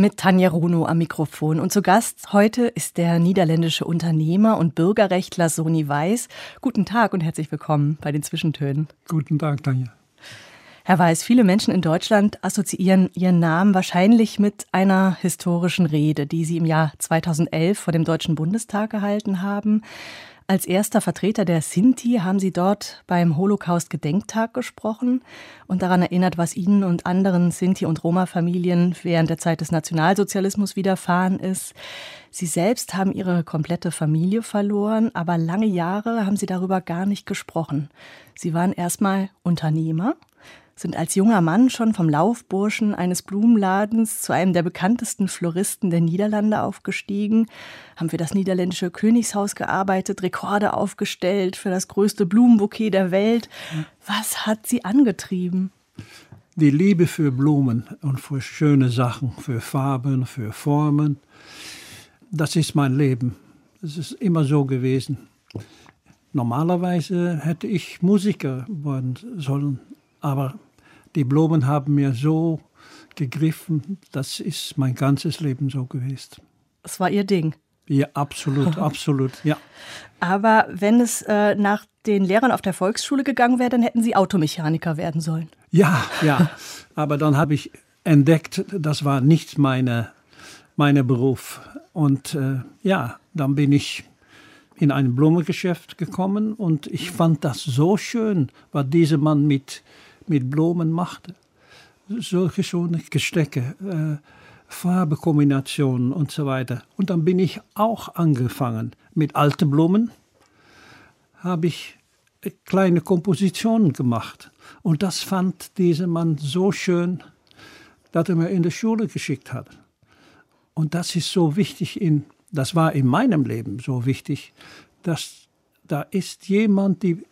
Mit Tanja Runo am Mikrofon. Und zu Gast heute ist der niederländische Unternehmer und Bürgerrechtler Soni Weiß. Guten Tag und herzlich willkommen bei den Zwischentönen. Guten Tag, Tanja. Herr Weiß, viele Menschen in Deutschland assoziieren Ihren Namen wahrscheinlich mit einer historischen Rede, die Sie im Jahr 2011 vor dem Deutschen Bundestag gehalten haben. Als erster Vertreter der Sinti haben Sie dort beim Holocaust-Gedenktag gesprochen und daran erinnert, was Ihnen und anderen Sinti- und Roma-Familien während der Zeit des Nationalsozialismus widerfahren ist. Sie selbst haben Ihre komplette Familie verloren, aber lange Jahre haben Sie darüber gar nicht gesprochen. Sie waren erstmal Unternehmer sind als junger Mann schon vom Laufburschen eines Blumenladens zu einem der bekanntesten Floristen der Niederlande aufgestiegen, haben für das niederländische Königshaus gearbeitet, Rekorde aufgestellt für das größte Blumenbouquet der Welt. Was hat Sie angetrieben? Die Liebe für Blumen und für schöne Sachen, für Farben, für Formen. Das ist mein Leben. Es ist immer so gewesen. Normalerweise hätte ich Musiker werden sollen, aber die Blumen haben mir so gegriffen, das ist mein ganzes Leben so gewesen. Es war Ihr Ding. Ja, absolut, absolut, ja. Aber wenn es äh, nach den Lehrern auf der Volksschule gegangen wäre, dann hätten Sie Automechaniker werden sollen. Ja, ja. Aber dann habe ich entdeckt, das war nicht meine, meine Beruf. Und äh, ja, dann bin ich in ein Blumengeschäft gekommen und ich fand das so schön, was dieser Mann mit mit Blumen machte. Solche schöne Gestecke, äh, Farbekombinationen und so weiter. Und dann bin ich auch angefangen mit alten Blumen, habe ich kleine Kompositionen gemacht. Und das fand dieser Mann so schön, dass er mir in die Schule geschickt hat. Und das ist so wichtig in, das war in meinem Leben so wichtig, dass da ist jemand, die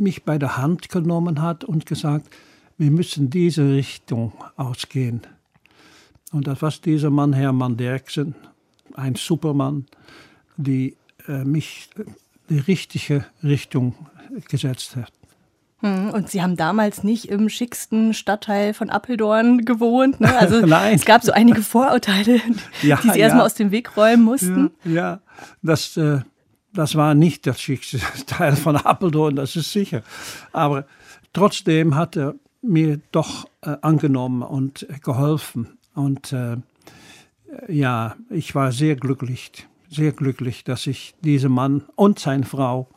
mich bei der Hand genommen hat und gesagt, wir müssen diese Richtung ausgehen. Und das war dieser Mann, Hermann Derksen, ein Supermann, die äh, mich die richtige Richtung gesetzt hat. Hm, und Sie haben damals nicht im schicksten Stadtteil von Appeldorn gewohnt. Ne? Also Nein. es gab so einige Vorurteile, ja, die Sie erstmal aus dem Weg räumen mussten. Ja, ja. das äh, das war nicht das schickste Teil von Apeldoorn, das ist sicher. Aber trotzdem hat er mir doch äh, angenommen und geholfen. Und äh, ja, ich war sehr glücklich, sehr glücklich, dass ich diesen Mann und seine Frau,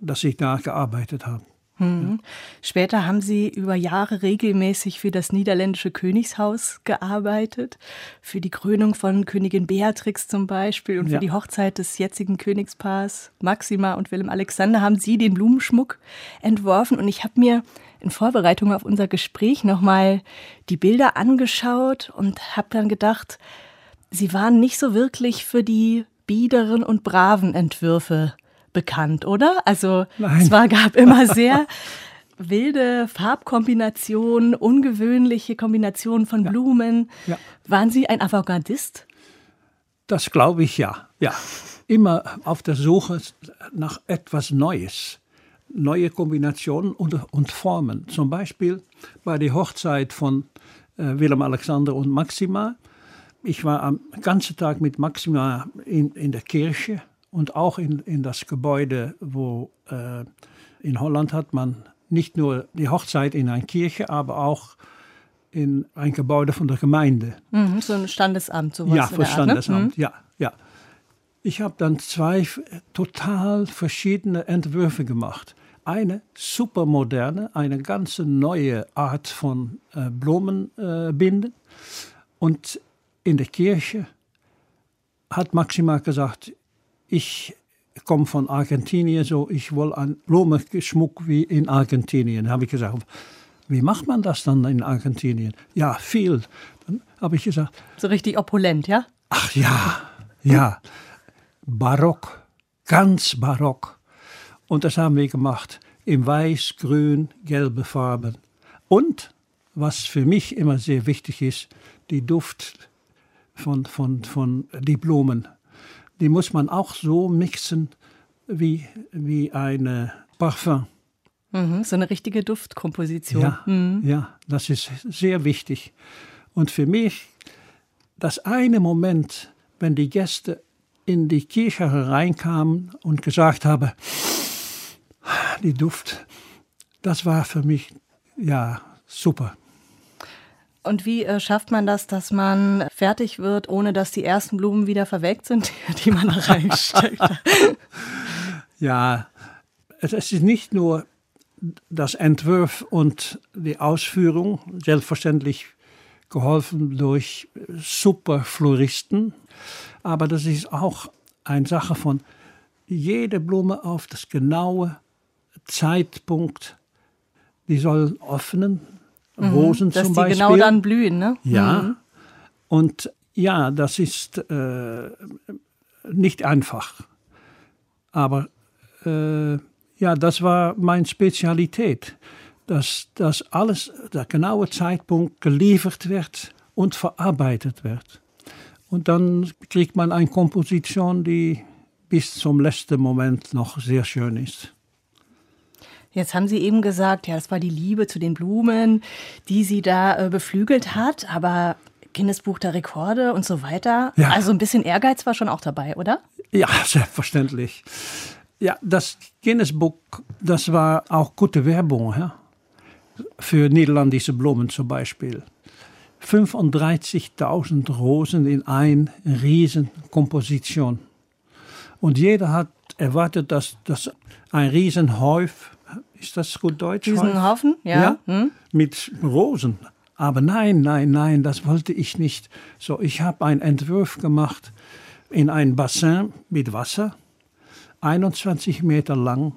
dass ich da gearbeitet habe. Mhm. Später haben Sie über Jahre regelmäßig für das niederländische Königshaus gearbeitet, für die Krönung von Königin Beatrix zum Beispiel und für ja. die Hochzeit des jetzigen Königspaars Maxima und Willem Alexander haben Sie den Blumenschmuck entworfen und ich habe mir in Vorbereitung auf unser Gespräch nochmal die Bilder angeschaut und habe dann gedacht, Sie waren nicht so wirklich für die biederen und braven Entwürfe bekannt, oder? Also Nein. es war, gab immer sehr wilde Farbkombinationen, ungewöhnliche Kombinationen von Blumen. Ja. Waren Sie ein Avantgardist? Das glaube ich ja. Ja, immer auf der Suche nach etwas Neues. Neue Kombinationen und, und Formen. Zum Beispiel bei der Hochzeit von äh, Willem Alexander und Maxima. Ich war am ganzen Tag mit Maxima in, in der Kirche und auch in, in das Gebäude, wo äh, in Holland hat man nicht nur die Hochzeit in einer Kirche, aber auch in ein Gebäude von der Gemeinde. Mhm, so ein Standesamt, sowas. Ja, für Standesamt, ne? ja, ja. Ich habe dann zwei total verschiedene Entwürfe gemacht. Eine super moderne, eine ganz neue Art von äh, Blumenbinden. Äh, und in der Kirche hat Maxima gesagt, ich komme von Argentinien, so ich will einen Blumenschmuck wie in Argentinien. Habe ich gesagt, wie macht man das dann in Argentinien? Ja, viel. Dann habe ich gesagt, So richtig opulent, ja? ach ja, ja, barock, ganz barock. Und das haben wir gemacht in weiß, grün, gelbe Farben. Und, was für mich immer sehr wichtig ist, die Duft von, von, von die Blumen. Die muss man auch so mixen wie, wie eine Parfum. Mhm, so eine richtige Duftkomposition. Ja, ja, das ist sehr wichtig. Und für mich, das eine Moment, wenn die Gäste in die Kirche hereinkamen und gesagt haben, die Duft, das war für mich, ja, super. Und wie äh, schafft man das, dass man fertig wird, ohne dass die ersten Blumen wieder verwelkt sind, die man da reingesteckt hat? Ja, es es ist nicht nur das Entwurf und die Ausführung, selbstverständlich geholfen durch super Floristen, aber das ist auch eine Sache von jede Blume auf das genaue Zeitpunkt, die soll öffnen, Rosen Mhm, Dass zum die Beispiel. genau dann blühen, ne? Ja, und ja, das ist äh, nicht einfach. Aber äh, ja, das war meine Spezialität, dass das alles, der genaue Zeitpunkt geliefert wird und verarbeitet wird. Und dann kriegt man eine Komposition, die bis zum letzten Moment noch sehr schön ist. Jetzt haben Sie eben gesagt, ja, das war die Liebe zu den Blumen, die Sie da äh, beflügelt hat, aber Guinness Buch der Rekorde und so weiter. Ja. Also ein bisschen Ehrgeiz war schon auch dabei, oder? Ja, selbstverständlich. Ja, das Guinness Buch, das war auch gute Werbung ja? für niederländische Blumen zum Beispiel. 35.000 Rosen in ein Riesenkomposition. Und jeder hat erwartet, dass das ein Riesenhäuf, ist das gut Deutsch? Haufen? Ja. Ja, Hm? mit Rosen. Aber nein, nein, nein, das wollte ich nicht. So, ich habe einen Entwurf gemacht in ein Bassin mit Wasser, 21 Meter lang,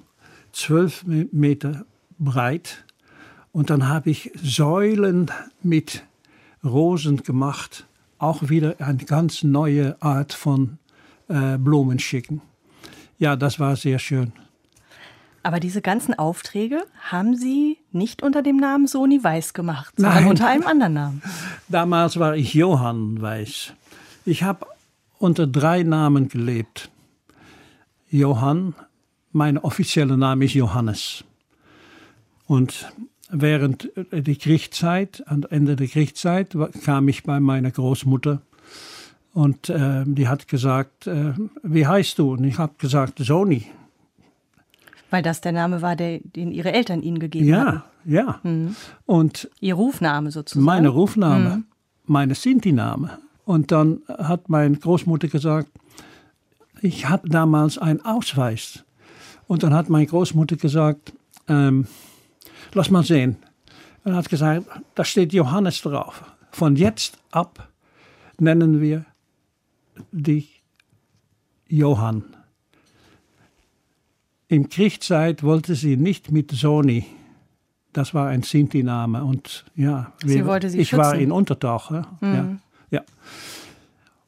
12 Me- Meter breit. Und dann habe ich Säulen mit Rosen gemacht. Auch wieder eine ganz neue Art von äh, Blumenschicken. Ja, das war sehr schön. Aber diese ganzen Aufträge haben Sie nicht unter dem Namen Sony Weiß gemacht, sondern Nein. unter einem anderen Namen. Damals war ich Johann Weiß. Ich habe unter drei Namen gelebt. Johann, mein offizieller Name ist Johannes. Und während der Kriegszeit, am Ende der Kriegszeit, kam ich bei meiner Großmutter und äh, die hat gesagt, äh, wie heißt du? Und ich habe gesagt, Sony. Weil das der Name war, der, den Ihre Eltern Ihnen gegeben hatten. Ja, ja. Und Ihr Rufname sozusagen. meine Rufname, meine Sinti-Name. Und dann hat meine Großmutter gesagt, ich habe damals einen Ausweis. Und dann hat meine Großmutter gesagt, ähm, lass mal sehen. Und hat gesagt, da steht Johannes drauf. Von jetzt ab nennen wir dich Johann. Im Kriegszeit wollte sie nicht mit Sony. Das war ein Sinti-Name. Und ja, Sie wollte sie ich war schützen. in Untertauch. Ja. Ja, ja.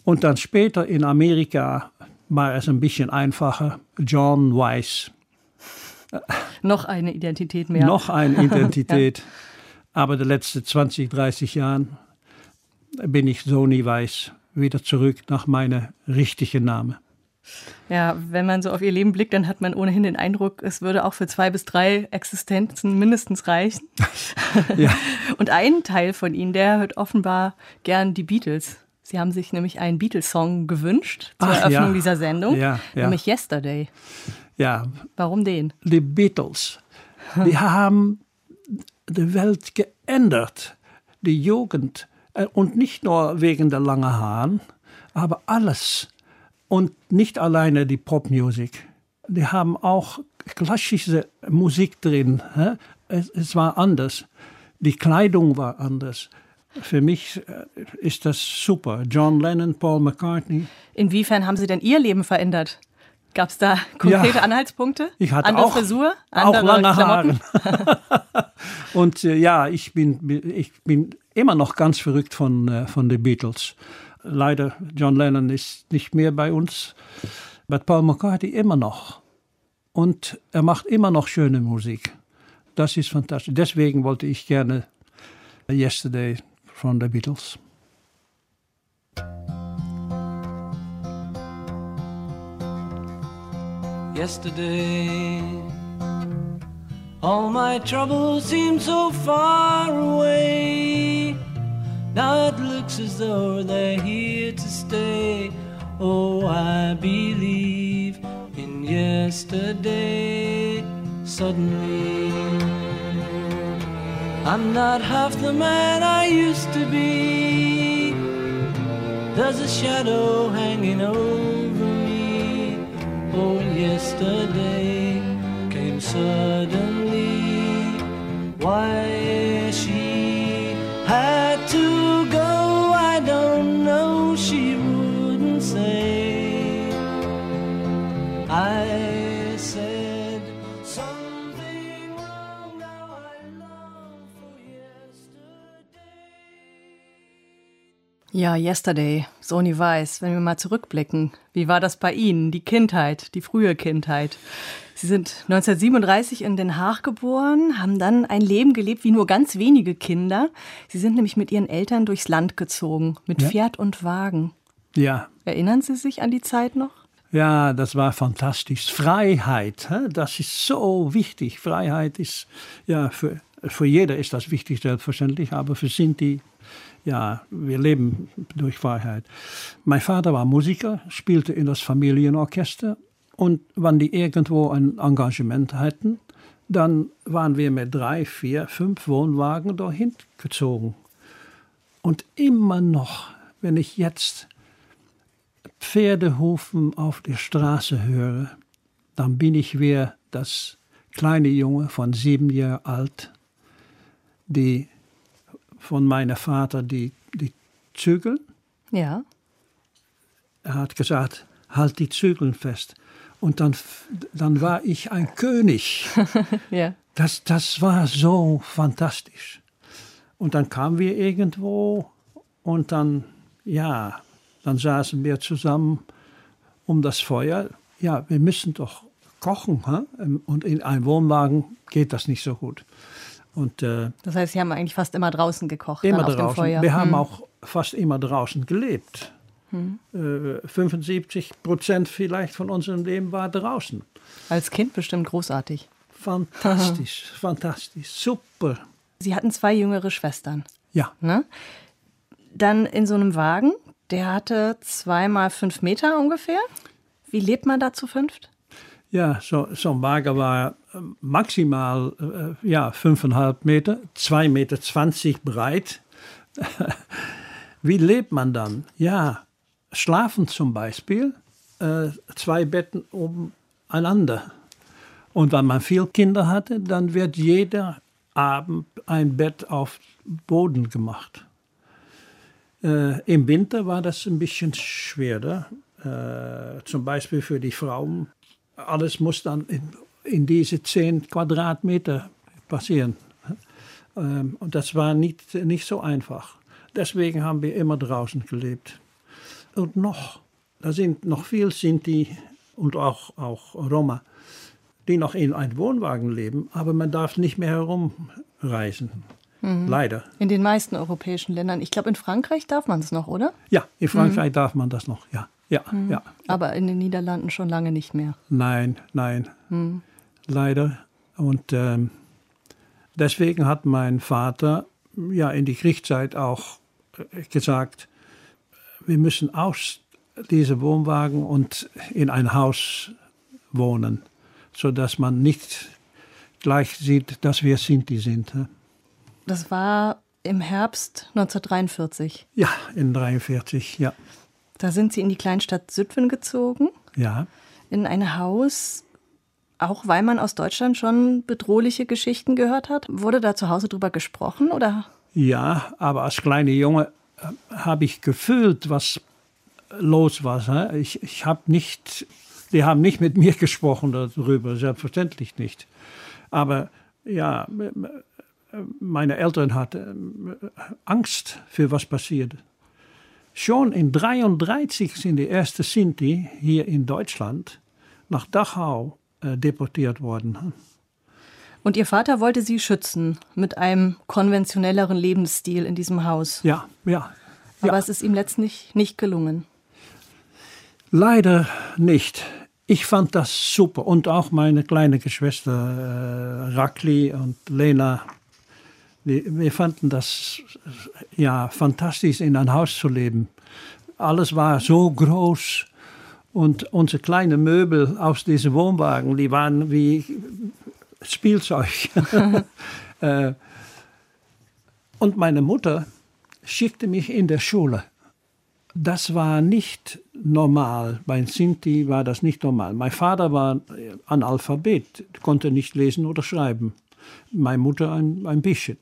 Und dann später in Amerika war es ein bisschen einfacher. John Weiss. Noch eine Identität mehr. Noch eine Identität. Aber die letzten 20, 30 Jahren bin ich Sony Weiss wieder zurück nach meinem richtigen Namen. Ja, wenn man so auf ihr Leben blickt, dann hat man ohnehin den Eindruck, es würde auch für zwei bis drei Existenzen mindestens reichen. Ja. Und ein Teil von Ihnen, der hört offenbar gern die Beatles. Sie haben sich nämlich einen Beatles-Song gewünscht zur Ach, Eröffnung ja. dieser Sendung, Ja, ja. nämlich Yesterday. Ja, Warum den? die Beatles, die haben die Welt geändert, die Jugend. Äh, Und nicht nur wegen der langen Haaren, aber alles. Und nicht alleine die Popmusik. Die haben auch klassische Musik drin. Es, war anders. Die Kleidung war anders. Für mich äh, ist das super. John Lennon, Paul McCartney. Inwiefern haben Sie denn Ihr Leben verändert? Gab es da konkrete ja, Anhaltspunkte? Ich hatte andere auch, Frisur, andere auch lange Haare. und äh, ja, ich bin, ich bin immer noch ganz verrückt von, äh, von den Beatles. Leider, John Lennon ist nicht mehr bei uns, aber Paul McCartney immer noch. Und er macht immer noch schöne Musik. Das ist fantastisch. Deswegen wollte ich gerne Yesterday von den Beatles. Yesterday, all my troubles seem so far away. Now looks as though they're here to stay. Oh, I believe in yesterday. Suddenly, I'm not half the man I used to be. There's a shadow hanging over me. Oh, yesterday came suddenly. Why she had to I said something wrong. Now I long for yesterday. Ja, Yesterday, Sony Weiß, wenn wir mal zurückblicken, wie war das bei Ihnen, die Kindheit, die frühe Kindheit? Sie sind 1937 in Den Haag geboren, haben dann ein Leben gelebt wie nur ganz wenige Kinder. Sie sind nämlich mit Ihren Eltern durchs Land gezogen, mit Ja. Pferd und Wagen. Ja, Erinnern Sie sich an die Zeit noch? Ja, das war fantastisch. Freiheit, das ist so wichtig. Freiheit ist, ja, für, für jeder ist das wichtig, selbstverständlich, aber für Sinti, ja, wir leben durch Freiheit. Mein Vater war Musiker, spielte in das Familienorchester und wenn die irgendwo ein Engagement hatten, dann waren wir mit drei, vier, fünf Wohnwagen dahin gezogen. Und immer noch, wenn ich jetzt Pferdehufen auf der Straße höre, dann bin ich wie das kleine Junge von sieben Jahren alt, die von meinem Vater die, die Zügel, Ja. er hat gesagt, halt die Zügel fest. Und dann, dann war ich ein König. Ja. Das, das war so fantastisch. Und dann kamen wir irgendwo und dann, ja, dann saßen wir zusammen um das Feuer. Ja, wir müssen doch kochen. Hä? Und in einem Wohnwagen geht das nicht so gut. Und äh, Das heißt, Sie haben eigentlich fast immer draußen gekocht, immer dann auf dem draußen. Feuer. Wir haben Hm. auch fast immer draußen gelebt. Äh, 75 Prozent vielleicht von unserem Leben war draußen. Als Kind bestimmt großartig. Fantastisch, fantastisch, super. Sie hatten zwei jüngere Schwestern. Ja, Ne? Dann in so einem Wagen, der hatte zweimal fünf Meter ungefähr. Wie lebt man da zu fünft? Ja, so, zo'n wagen war äh, maximal äh, ja, 5,5 Meter, 2,20 Meter 20 breit. Wie lebt man dann? Ja, schlafen zum Beispiel, äh, zwei Betten umeinander. Und wenn man viele Kinder hatte, dann wird jeder Abend ein Bett auf Boden gemacht. Äh, Im Winter war das ein bisschen schwerer. Äh, zum Beispiel für die Frauen. Alles muss dann in, in diese 10 Quadratmeter passieren. Ähm, und das war nicht, nicht so einfach. Deswegen haben wir immer draußen gelebt. Und noch, da sind noch viel Sinti und auch, auch Roma, die noch in einem Wohnwagen leben, aber man darf nicht mehr herumreisen. Leider. In den meisten europäischen Ländern. Ich glaube, in Frankreich darf man es noch, oder? Ja, in Frankreich darf man das noch. Ja, ja, ja. Aber in den Niederlanden schon lange nicht mehr. Nein, nein. Leider. Und ähm, deswegen hat mein Vater ja in die Kriegszeit auch äh, gesagt, wir müssen aus diesem Wohnwagen und in ein Haus wohnen, sodass man nicht gleich sieht, dass wir Sinti sind. Das war im Herbst 1943. Ja, in 43, ja. Da sind Sie in die Kleinstadt Südwen gezogen, Ja, in ein Haus, auch weil man aus Deutschland schon bedrohliche Geschichten gehört hat. Wurde da zu Hause drüber gesprochen oder? Ja, aber als kleiner Junge äh, habe ich gefühlt, was los war. Ich, ich habe nicht Die haben nicht mit mir gesprochen darüber, selbstverständlich nicht. Aber ja, meine Eltern hatten Angst für was passiert. Schon in 1933 sind die ersten Sinti hier in Deutschland nach Dachau äh, deportiert worden. Und Ihr Vater wollte Sie schützen mit einem konventionelleren Lebensstil in diesem Haus. Ja, ja. Aber ja. es ist ihm letztlich nicht gelungen. Leider nicht. Ich fand das super und auch meine kleine Geschwister äh, Rakli und Lena. Wir, fanden das ja fantastisch, in ein Haus zu leben. Alles war so groß und unsere kleinen Möbel aus diesen Wohnwagen, die waren wie Spielzeug. äh, und meine Mutter schickte mich in der Schule. Das war nicht normal. Bei Sinti war das nicht normal. Mein Vater war Analphabet, konnte nicht lesen oder schreiben. Meine Mutter ein, ein bisschen.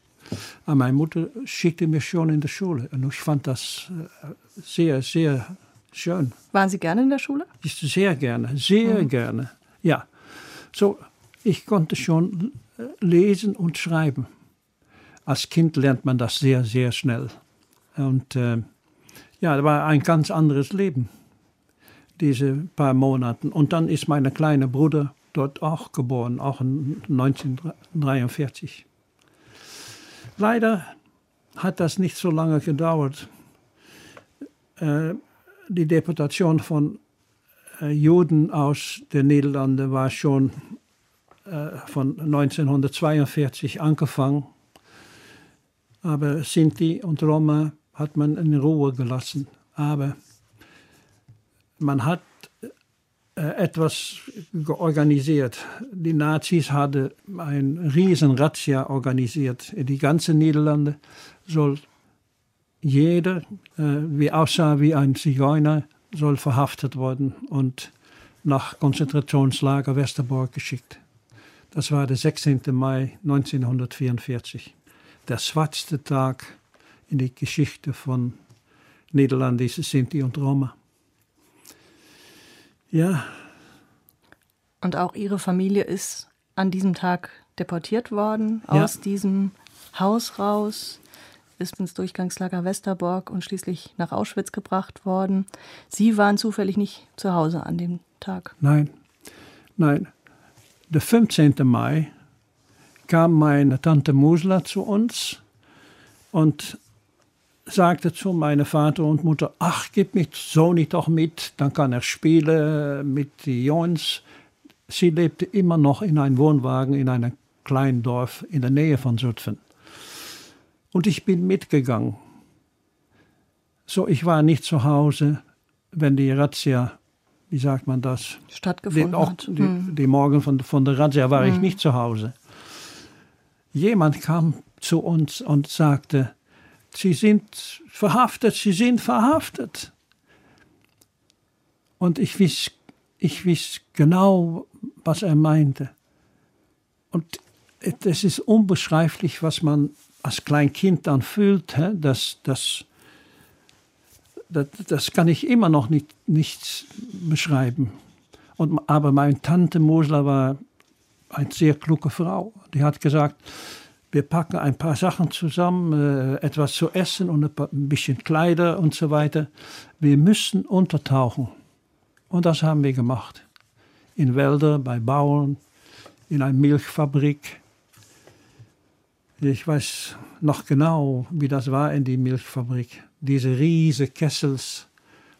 Aber meine Mutter schickte mich schon in die Schule. Und ich fand das sehr, sehr schön. Waren Sie gerne in der Schule? Sehr gerne, sehr mhm. gerne. Ja. So, ich konnte schon äh, lesen und schreiben. Als Kind lernt man das sehr, sehr schnell. Und äh, ja, das war ein ganz anderes Leben, diese paar Monate. Und dann ist mein kleiner Bruder dort auch geboren, auch 1943. Leider hat das nicht so lange gedauert. Äh, die Deportation von äh, Juden aus den Niederlanden war schon äh, von 1942 angefangen. Aber Sinti und Roma hat man in Ruhe gelassen. Aber man hat etwas organisiert. Die Nazis hatten ein riesen organisiert. In die ganzen Niederlande soll jeder, äh, wie aussah wie ein Zigeuner, soll verhaftet worden und nach Konzentrationslager Westerbork geschickt. Das war der 16. Mai 1944. Der schwarze Tag in die Geschichte von niederländischen Sinti und Roma. Ja. Und auch Ihre Familie ist an diesem Tag deportiert worden, ja. aus diesem Haus raus, ist ins Durchgangslager Westerbork und schließlich nach Auschwitz gebracht worden. Sie waren zufällig nicht zu Hause an dem Tag. Nein, nein. Der 15. Mai kam meine Tante Musla zu uns und sagte zu meinem Vater und Mutter, ach, gib mich Soni doch mit, dann kann er spielen mit den Jungs. Sie lebte immer noch in einem Wohnwagen in einem kleinen Dorf in der Nähe von Zutphen. Und ich bin mitgegangen. So, ich war nicht zu Hause, wenn die Razzia, wie sagt man das? Stattgefunden die, hat. Die, hm. die Morgen von, von der Razzia war hm. ich nicht zu Hause. Jemand kam zu uns und sagte, Sie sind verhaftet, Sie sind verhaftet. Und ich wiss, ich wiss genau, was er meinte. Und es ist unbeschreiblich, was man als Kleinkind dann fühlt. Das, das, das, das kann ich immer noch nicht, nicht beschreiben. Und, aber meine Tante Mosler war eine sehr kluge Frau. Die hat gesagt, wir packen ein paar Sachen zusammen, äh, etwas zu essen und ein bisschen Kleider und so weiter. Wir müssen untertauchen. Und das haben wir gemacht. In Wälder, bei Bauern, in einer Milchfabrik. Ich weiß noch genau, wie das war in die Milchfabrik. Diese riesigen Kessels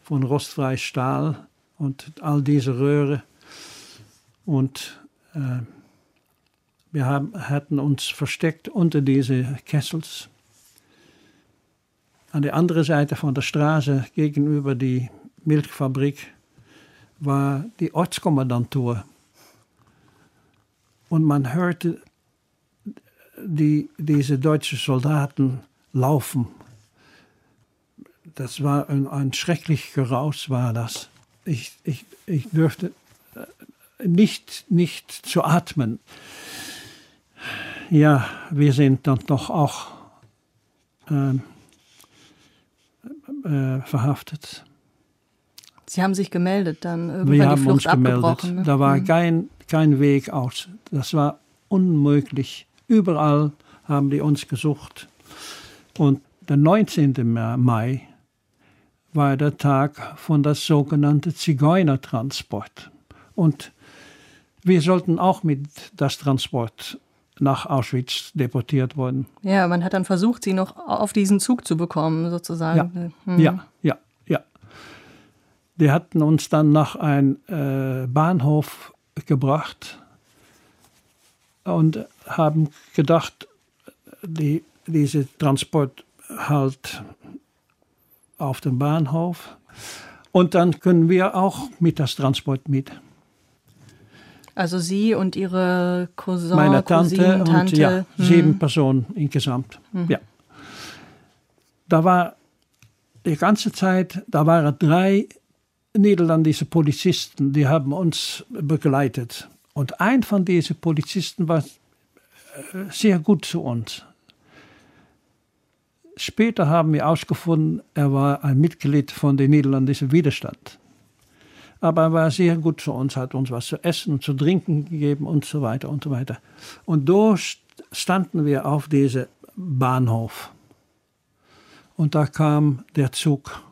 von rostfrei Stahl und all diese Röhre. Und äh, wir haben, hatten uns versteckt unter diese Kessels. An der anderen Seite von der Straße gegenüber die Milchfabrik war die Ortskommandantur. Und man hörte die, diese deutschen Soldaten laufen. Das war ein, ein schrecklich Geraus, war das. Ich, ich, ich dürfte äh, nicht, nicht zu atmen ja, wir sind dann doch auch äh, äh, verhaftet. Sie haben sich gemeldet, dann irgendwann Wir die haben Flucht uns gemeldet. Ne? Da war Mhm. kein, kein Weg aus. Das war unmöglich. Überall haben die uns gesucht. Und der 19. Mai war der Tag von das sogenannte Zigeunertransport. Und wir sollten auch mit das Transport nach Auschwitz deportiert worden. Ja, man hat dann versucht, sie noch auf diesen Zug zu bekommen, sozusagen. Mhm. Ja, ja, ja. Die hatten uns dann nach einem äh, Bahnhof gebracht und haben gedacht, die, diese Transport halt auf dem Bahnhof und dann können wir auch mit das Transport mit. Also Sie und Ihre Cousin, Meine Tante Cousine, und Tante. ja, Mhm. sieben Personen insgesamt. Ja. Da war die ganze Zeit, da waren drei niederländische Polizisten, die haben uns begleitet. Und ein von diesen Polizisten war äh, sehr gut zu uns. Später haben wir herausgefunden, er war ein Mitglied von dem niederländischen Widerstand. Aber er war sehr gut zu uns, hat uns was zu essen und zu trinken gegeben und so weiter und so weiter. Und da st- standen wir auf diesem Bahnhof. Und da kam der Zug.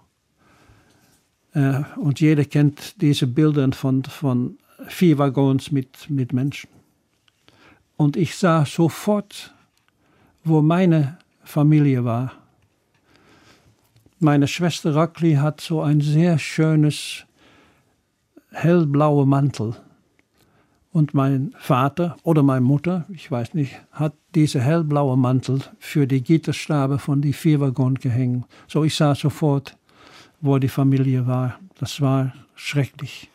Äh, und jeder kennt diese Bilder von, von vier Waggons mit, mit Menschen. Und ich sah sofort, wo meine Familie war. Meine Schwester Rakli hat so ein sehr schönes hellblaue Mantel. Und mein Vater oder meine Mutter, ich weiß nicht, hat diese hellblaue Mantel für die Gitterstabe von die vier Waggon gehängt. So ich sah sofort, wo die Familie war. Das war schrecklich.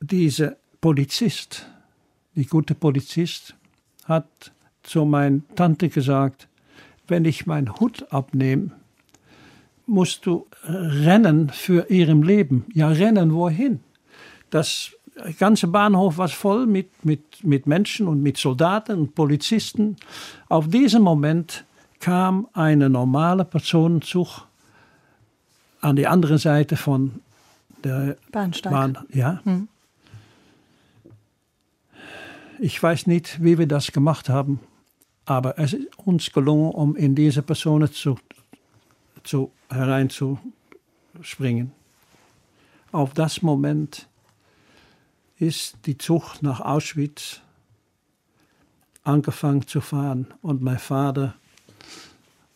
Dieser Polizist, die gute Polizist, hat zu meiner Tante gesagt, wenn ich meinen Hut abnehme, musst du rennen für ihrem Leben. Ja, rennen wohin? Das ganze Bahnhof war voll mit, mit, mit Menschen und mit Soldaten und Polizisten. Auf diesen Moment kam eine normale Personenzug an die andere Seite von der Bahnsteig. Bahn. Ja. Hm. Ich weiß nicht, wie wir das gemacht haben, aber es ist uns gelungen, um in diese Personen zu, zu, hereinzuspringen. Auf das Moment ist die Zug nach Auschwitz angefangen zu fahren und mein Vater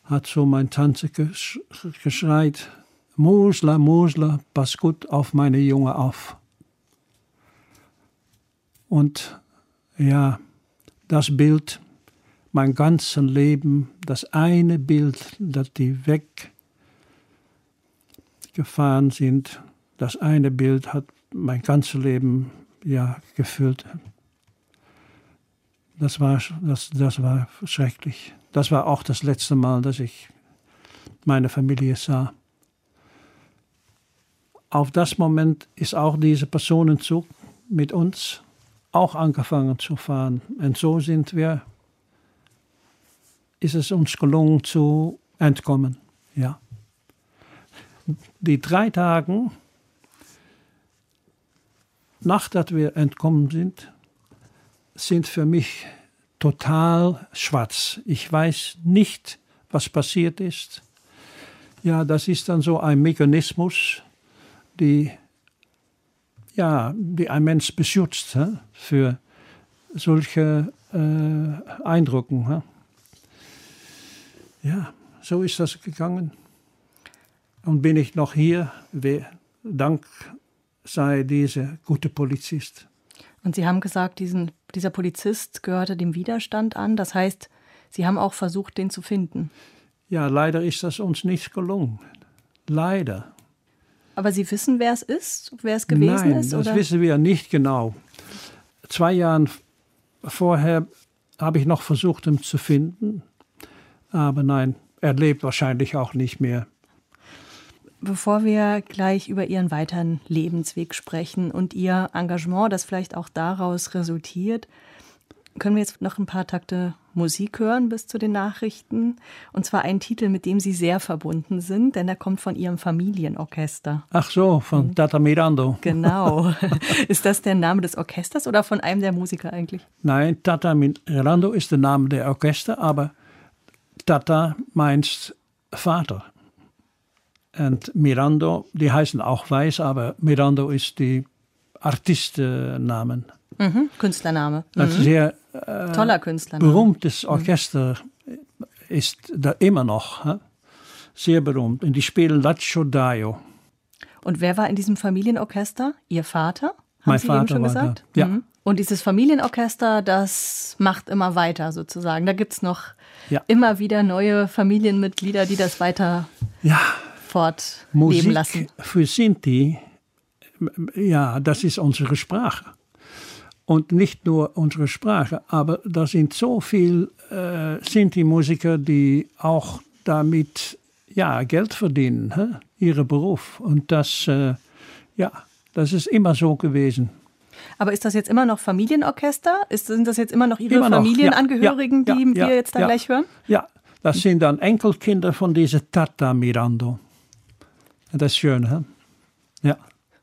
hat so mein Tante gesch geschreit, Musla, Musla, pass gut auf meine Junge auf. Und ja, das Bild, mein ganzes Leben, das eine Bild, das die weggefahren sind, das eine Bild hat mein ganzes Leben ja gefüllt. Das war, das, das war schrecklich. Das war auch das letzte Mal, dass ich meine Familie sah. Auf das Moment ist auch dieser Personenzug mit uns auch angefangen zu fahren. Und so sind wir, ist es uns gelungen zu entkommen. Ja. Die drei Tage, nachdem wir entkommen sind, sind für mich total schwarz. Ich weiß nicht, was passiert ist. Ja, das ist dann so ein Mechanismus, die, ja, die ein Mensch beschützt hä, für solche äh, Eindrücken. Hä. Ja, so ist das gegangen. Und bin ich noch hier, dank sei dieser gute Polizist. Und Sie haben gesagt, diesen, dieser Polizist gehörte dem Widerstand an. Das heißt, Sie haben auch versucht, den zu finden. Ja, leider ist das uns nicht gelungen. Leider. Aber Sie wissen, wer es ist, wer es gewesen Nein, ist? das oder? wissen wir nicht genau. Zwei Jahre vorher habe ich noch versucht, ihn zu finden. Aber nein, er lebt wahrscheinlich auch nicht mehr. Bevor wir gleich über Ihren weiteren Lebensweg sprechen und Ihr Engagement, das vielleicht auch daraus resultiert, können wir jetzt noch ein paar Takte Musik hören bis zu den Nachrichten. Und zwar einen Titel, mit dem Sie sehr verbunden sind, denn der kommt von Ihrem Familienorchester. Ach so, von Tata Mirando. Genau. ist das der Name des Orchesters oder von einem der Musiker eigentlich? Nein, Tata Mirando ist der Name der Orchester, aber Tata meint Vater. Und Mirando, die heißen auch Weiß, aber Mirando ist die Artistennamen. Mhm, Künstlername. Mhm. sehr äh, Toller Künstlername. berühmtes Orchester ist da immer noch. hä? Sehr berühmt. Und die spielen Lacho Daio. Und wer war in diesem Familienorchester? Ihr Vater? Haben Mein Sie eben Vater schon war gesagt? da, ja. Mhm. Und dieses Familienorchester, das macht immer weiter sozusagen. Da gibt es noch Ja. immer wieder neue Familienmitglieder, die das weiter Ja, fortleben lassen. für Sinti, ja, das ist unsere Sprache. Und nicht nur unsere Sprache, aber da sind so viele äh, Sinti-Musiker, die auch damit ja, Geld verdienen, hä? ihre Beruf. Und das, äh, ja, das ist immer so gewesen. Aber ist das jetzt immer noch Familienorchester? Ist, sind das jetzt immer noch Ihre Immer noch, ja, Familienangehörigen, ja, die ja, wir jetzt da ja. gleich hören? Ja, das sind dann Enkelkinder von dieser Tata Mirando. Das ist schön? Ja,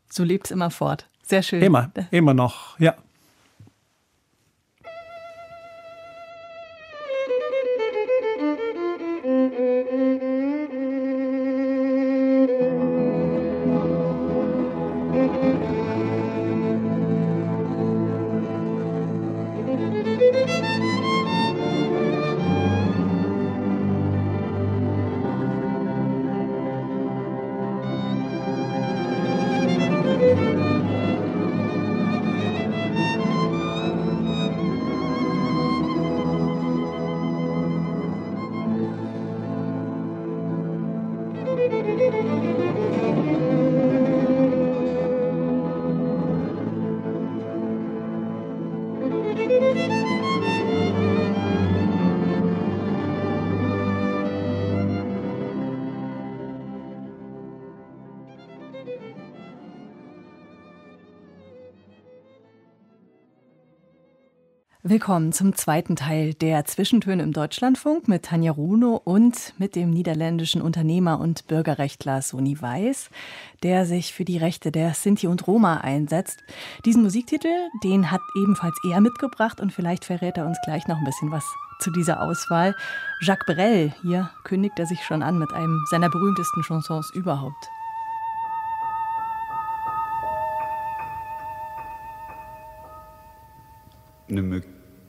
So lebt es immer fort. Sehr schön. immer, immer noch, ja. Willkommen zum zweiten Teil der Zwischentöne im Deutschlandfunk mit Tanja Runo und mit dem niederländischen Unternehmer und Bürgerrechtler Soni Weiß, der sich für die Rechte der Sinti und Roma einsetzt. Diesen Musiktitel, den hat ebenfalls er mitgebracht und vielleicht verrät er uns gleich noch ein bisschen was zu dieser Auswahl. Jacques Brel, hier kündigt er sich schon an mit einem seiner berühmtesten Chansons überhaupt. Ne me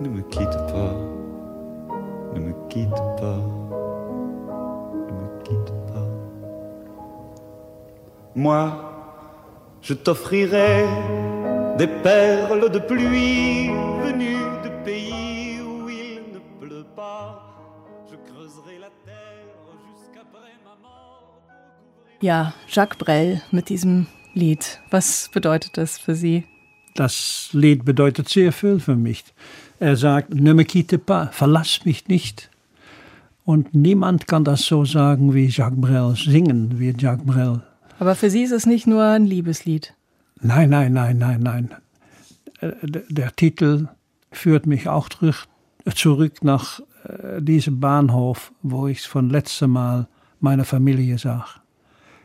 Ne me quitte pas, ne me quitte pas, ne me quitte pas. Moi, je t'offrirai des perles de pluie venues de pays où il ne pleut pas. Je creuserai la terre jusqu'après ma mort. Ja, Jacques Brel mit diesem Lied. Was bedeutet das für Sie? Das Lied bedeutet sehr viel für mich. Er sagt, ne me quitte pas, verlass mich nicht. Und niemand kann das so sagen wie Jacques Brel, singen wie Jacques Brel. Aber für Sie ist es nicht nur ein Liebeslied. Nein, nein, nein, nein, nein. Äh, Der, Titel führt mich auch zurück, nach äh, diesem Bahnhof, wo ich von letztem Mal meine Familie sah.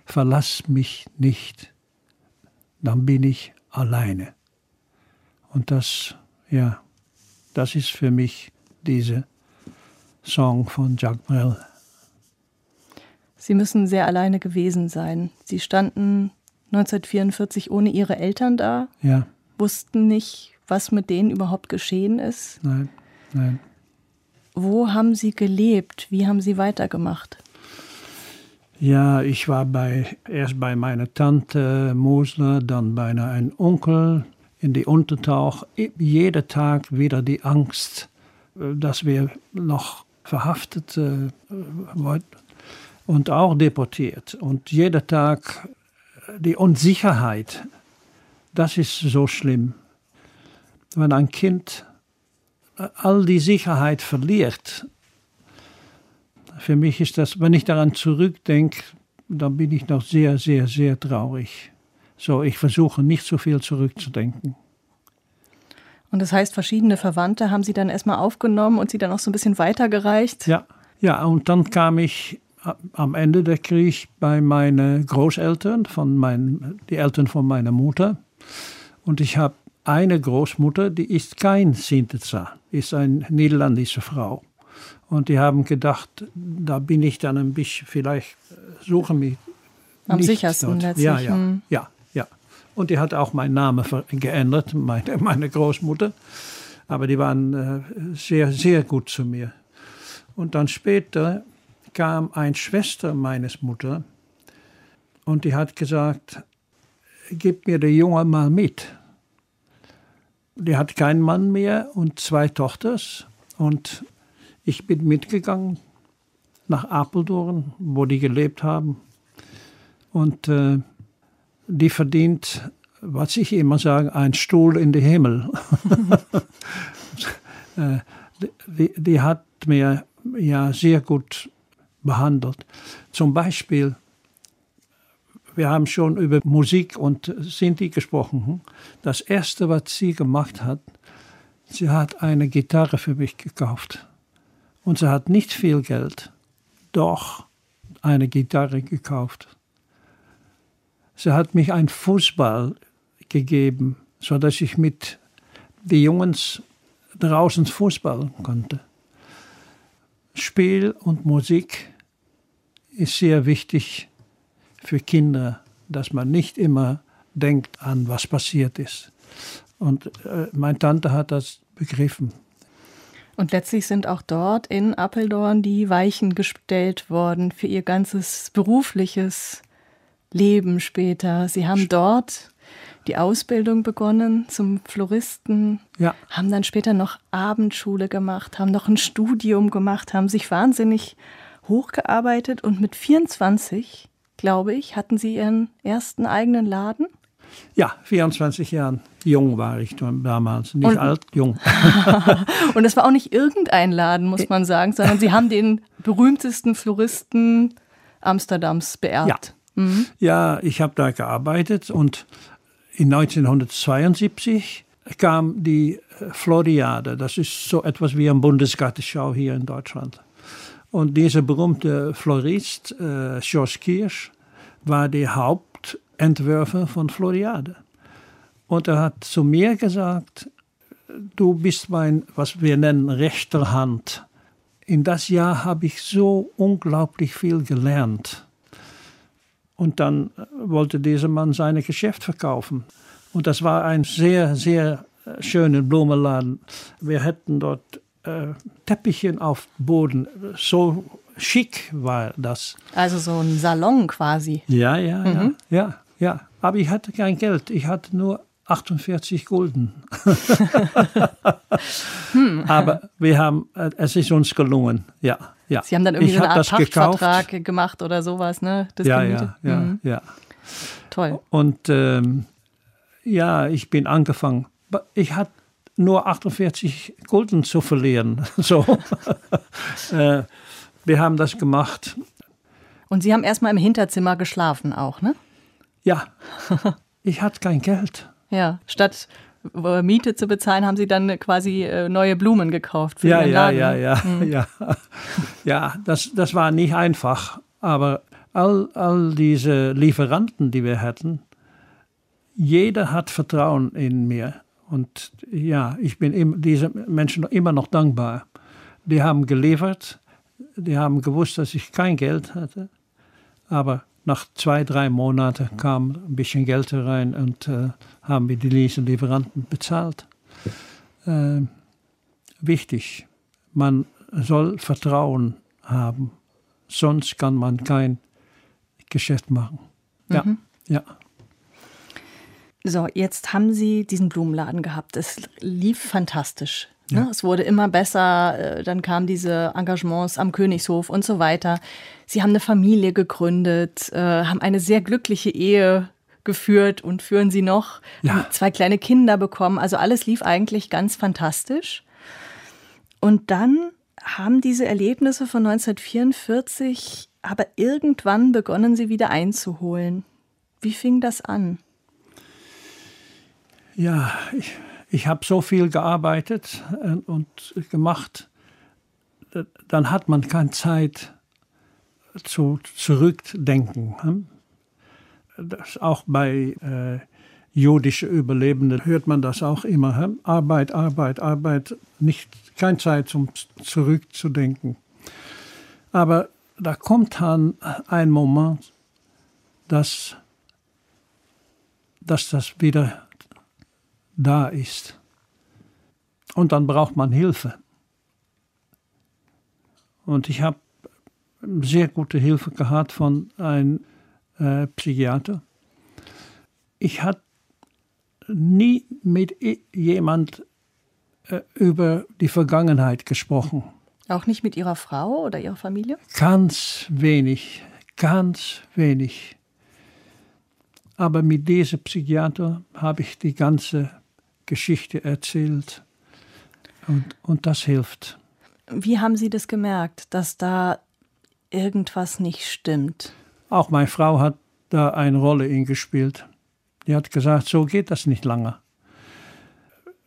Verlass mich nicht, dann bin ich alleine. Und das, ja, das ist für mich diese Song von Jacques Brel. Sie müssen sehr alleine gewesen sein. Sie standen 1944 ohne Ihre Eltern da, Ja, wussten nicht, was mit denen überhaupt geschehen ist. nein, nein. Wo haben Sie gelebt? Wie haben Sie weitergemacht? Ja, ich war bei, erst bei meiner Tante Mosler, dann bei einem Onkel in die Untertauch, jeden Tag wieder die Angst, äh, dass wir noch verhaftet äh, und auch deportiert. Und jeden Tag die Unsicherheit, das ist so schlimm. Wenn ein Kind all die Sicherheit verliert, für mich ist das, wenn ich daran zurückdenke, dann bin ich noch sehr, sehr, sehr traurig. So, ich versuche nicht so viel zurückzudenken. Und das heißt, verschiedene Verwandte haben Sie dann erstmal aufgenommen und Sie dann auch so ein bisschen weitergereicht? Ja, ja, und dann kam ich am Ende der Krieg bei meinen Großeltern, von mein, die Eltern von meiner Mutter. Und ich habe eine Großmutter, die ist kein Sintetzer, ist eine niederländische Frau. Und die haben gedacht, da bin ich dann ein bisschen, vielleicht suche mich. Am sichersten dort. letztlich. Ja, ja, hm. ja, ja. Und die hat auch meinen Namen geändert, meine, meine Großmutter. Aber die waren äh, sehr, sehr gut zu mir. Und dann später kam eine Schwester meines Mutter und die hat gesagt, gib mir den Jungen mal mit. Die hat keinen Mann mehr und zwei Tochters und ich bin mitgegangen nach Apeldoorn, wo die gelebt haben. Und äh, die verdient, was ich immer sage, einen Stuhl in den Himmel. äh, die, die, hat mir ja sehr gut behandelt. Zum Beispiel, wir haben schon über Musik und Sinti gesprochen. Das erste, was sie gemacht hat, sie hat eine Gitarre für mich gekauft. Und sie hat nicht viel Geld, doch eine Gitarre gekauft. Sie hat mich einen Fußball gegeben, sodass ich mit den Jungs draußen Fußball konnte. Spiel und Musik ist sehr wichtig für Kinder, dass man nicht immer denkt an, was passiert ist. Und äh, meine Tante hat das begriffen. Und letztlich sind auch dort in Appeldorn die Weichen gestellt worden für ihr ganzes berufliches Leben später. Sie haben dort die Ausbildung begonnen zum Floristen, ja. haben dann später noch Abendschule gemacht, haben noch ein Studium gemacht, haben sich wahnsinnig hochgearbeitet und mit 24, glaube ich, hatten Sie Ihren ersten eigenen Laden. Ja, 24 Jahren. Jung war ich damals, nicht und, alt, jung. und es war auch nicht irgendein Laden, muss man sagen, sondern Sie haben den berühmtesten Floristen Amsterdams beerbt. Ja, mhm. ja ich habe da gearbeitet und in 1972 kam die äh, Floriade. Das ist so etwas wie eine Bundesgartenschau hier in Deutschland. Und dieser berühmte Florist, äh, George Kirsch, war der Haupt Entwürfe von Floriade. Und er hat zu mir gesagt, du bist mein, was wir nennen, rechter Hand. In das Jahr habe ich so unglaublich viel gelernt. Und dann wollte dieser Mann sein Geschäft verkaufen. Und das war ein sehr, sehr schöner Blumenladen. Wir hätten dort äh, Teppichen auf Boden, so schick war das. Also so ein Salon quasi. Ja, ja, mhm. ja, ja. Ja, aber ich hatte kein Geld. Ich hatte nur 48 Gulden. hm. Aber wir haben, äh, es ist uns gelungen, ja. Ja. Sie haben dann irgendwie ich eine Art Pachtvertrag gemacht oder sowas, ne? Das ja, ja, ja, mhm. ja. Toll. Und ähm, ja, ich bin angefangen. Ich hatte nur 48 Gulden zu verlieren. So. äh, wir haben das gemacht. Und Sie haben erstmal im Hinterzimmer geschlafen auch, ne? Ja, ich hatte kein Geld. Ja, statt Miete zu bezahlen, haben Sie dann quasi äh, neue Blumen gekauft für ja, Ihren Laden. Ja, ja, mhm. ja, ja. das, das war nicht einfach, aber all, all diese Lieferanten, die wir hatten, jeder hat Vertrauen in mir. Und ja, ich bin diesen Menschen immer noch dankbar. Die haben geliefert, die haben gewusst, dass ich kein Geld hatte, aber nach zwei, drei Monaten kam ein bisschen Geld herein und äh, haben wir die Lieferanten bezahlt. Äh, wichtig, man soll Vertrauen haben, sonst kann man kein Geschäft machen. Ja, mhm. ja. So, jetzt haben Sie diesen Blumenladen gehabt. Es lief fantastisch. Ne? Es wurde immer besser. äh, Dann kamen diese Engagements am Königshof und so weiter. Sie haben eine Familie gegründet, äh, haben eine sehr glückliche Ehe geführt und führen sie noch. Ja. Zwei kleine Kinder bekommen. Also alles lief eigentlich ganz fantastisch. Und dann haben diese Erlebnisse von 1944 aber irgendwann begonnen, sie wieder einzuholen. Wie fing das an? Ja, ich, ich habe so viel gearbeitet äh, und gemacht, äh, dann hat man keine Zeit zu zurückdenken. hm? Das auch bei äh, jüdischen Überlebenden hört man das auch immer. hm? Arbeit, Arbeit, Arbeit, nicht, keine Zeit zum zurückzudenken. Aber da kommt dann ein Moment, dass, dass das wieder da ist. Und dann braucht man Hilfe. Und ich habe sehr gute Hilfe gehabt von einem äh, Psychiater. Ich hatte nie mit jemand äh, über die Vergangenheit gesprochen. Auch nicht mit Ihrer Frau oder Ihrer Familie? Ganz wenig, ganz wenig. Aber mit diesem Psychiater habe ich die ganze Geschichte erzählt. Und, und das hilft. Wie haben Sie das gemerkt, dass da irgendwas nicht stimmt? Auch meine Frau hat da eine Rolle in gespielt. Die hat gesagt, so geht das nicht lange.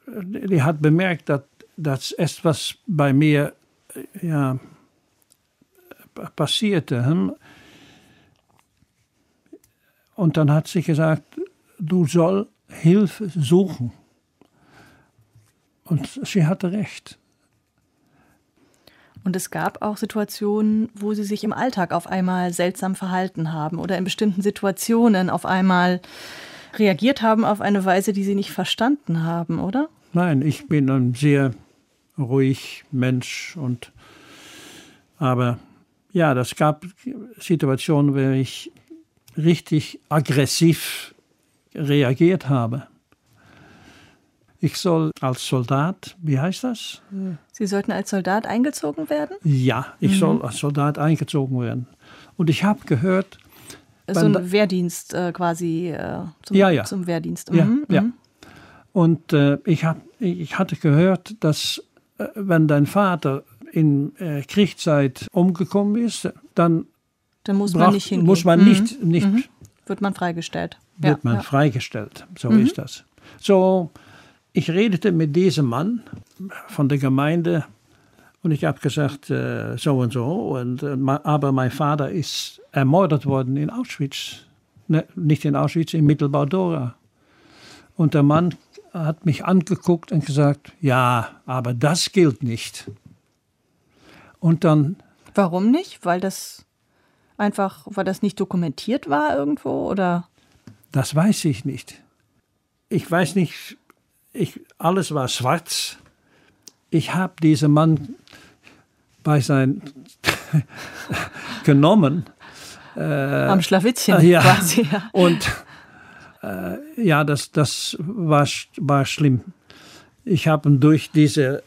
Die hat bemerkt, dass, dass etwas bei mir äh, ja, passierte. hm? Und dann hat sie gesagt, du soll Hilfe suchen. Und sie hatte recht. Und es gab auch Situationen, wo Sie sich im Alltag auf einmal seltsam verhalten haben oder in bestimmten Situationen auf einmal reagiert haben auf eine Weise, die Sie nicht verstanden haben, oder? Nein, ich bin ein sehr ruhig Mensch und aber ja, das gab Situationen, wo ich richtig aggressiv reagiert habe. Ich soll als Soldat, wie heißt das? Sie sollten als Soldat eingezogen werden? Ja, ich soll als Soldat eingezogen werden. Und ich habe gehört, So ein Wehrdienst äh, quasi äh, zum, Ja, ja. zum Wehrdienst. Ja, Mhm, ja. mhm. Und äh, ich, hab, ich hatte gehört, dass äh, wenn dein Vater in äh, Kriegszeit umgekommen ist, dann Dann muss man braucht- nicht hingehen. muss man Mhm. nicht, nicht Wird man freigestellt. wird man ja. Mhm. freigestellt. So ist das. So, ich redete mit diesem Mann von der Gemeinde und ich habe gesagt, äh, so und so. Und, äh, aber mein Vater ist ermordet worden in Auschwitz. Ne, nicht in Auschwitz, in Mittelbau-Dora. Und der Mann hat mich angeguckt und gesagt, ja, aber das gilt nicht. Und dann Warum nicht? Weil das einfach, weil das nicht dokumentiert war irgendwo oder? Das weiß ich nicht. Ich weiß nicht, ich, alles war schwarz. Ich habe diesen Mann bei sein genommen. Am Schlawittchen Äh, ja. quasi. Ja. Und äh, ja, das, das war, war schlimm. Ich habe ihn durch diese,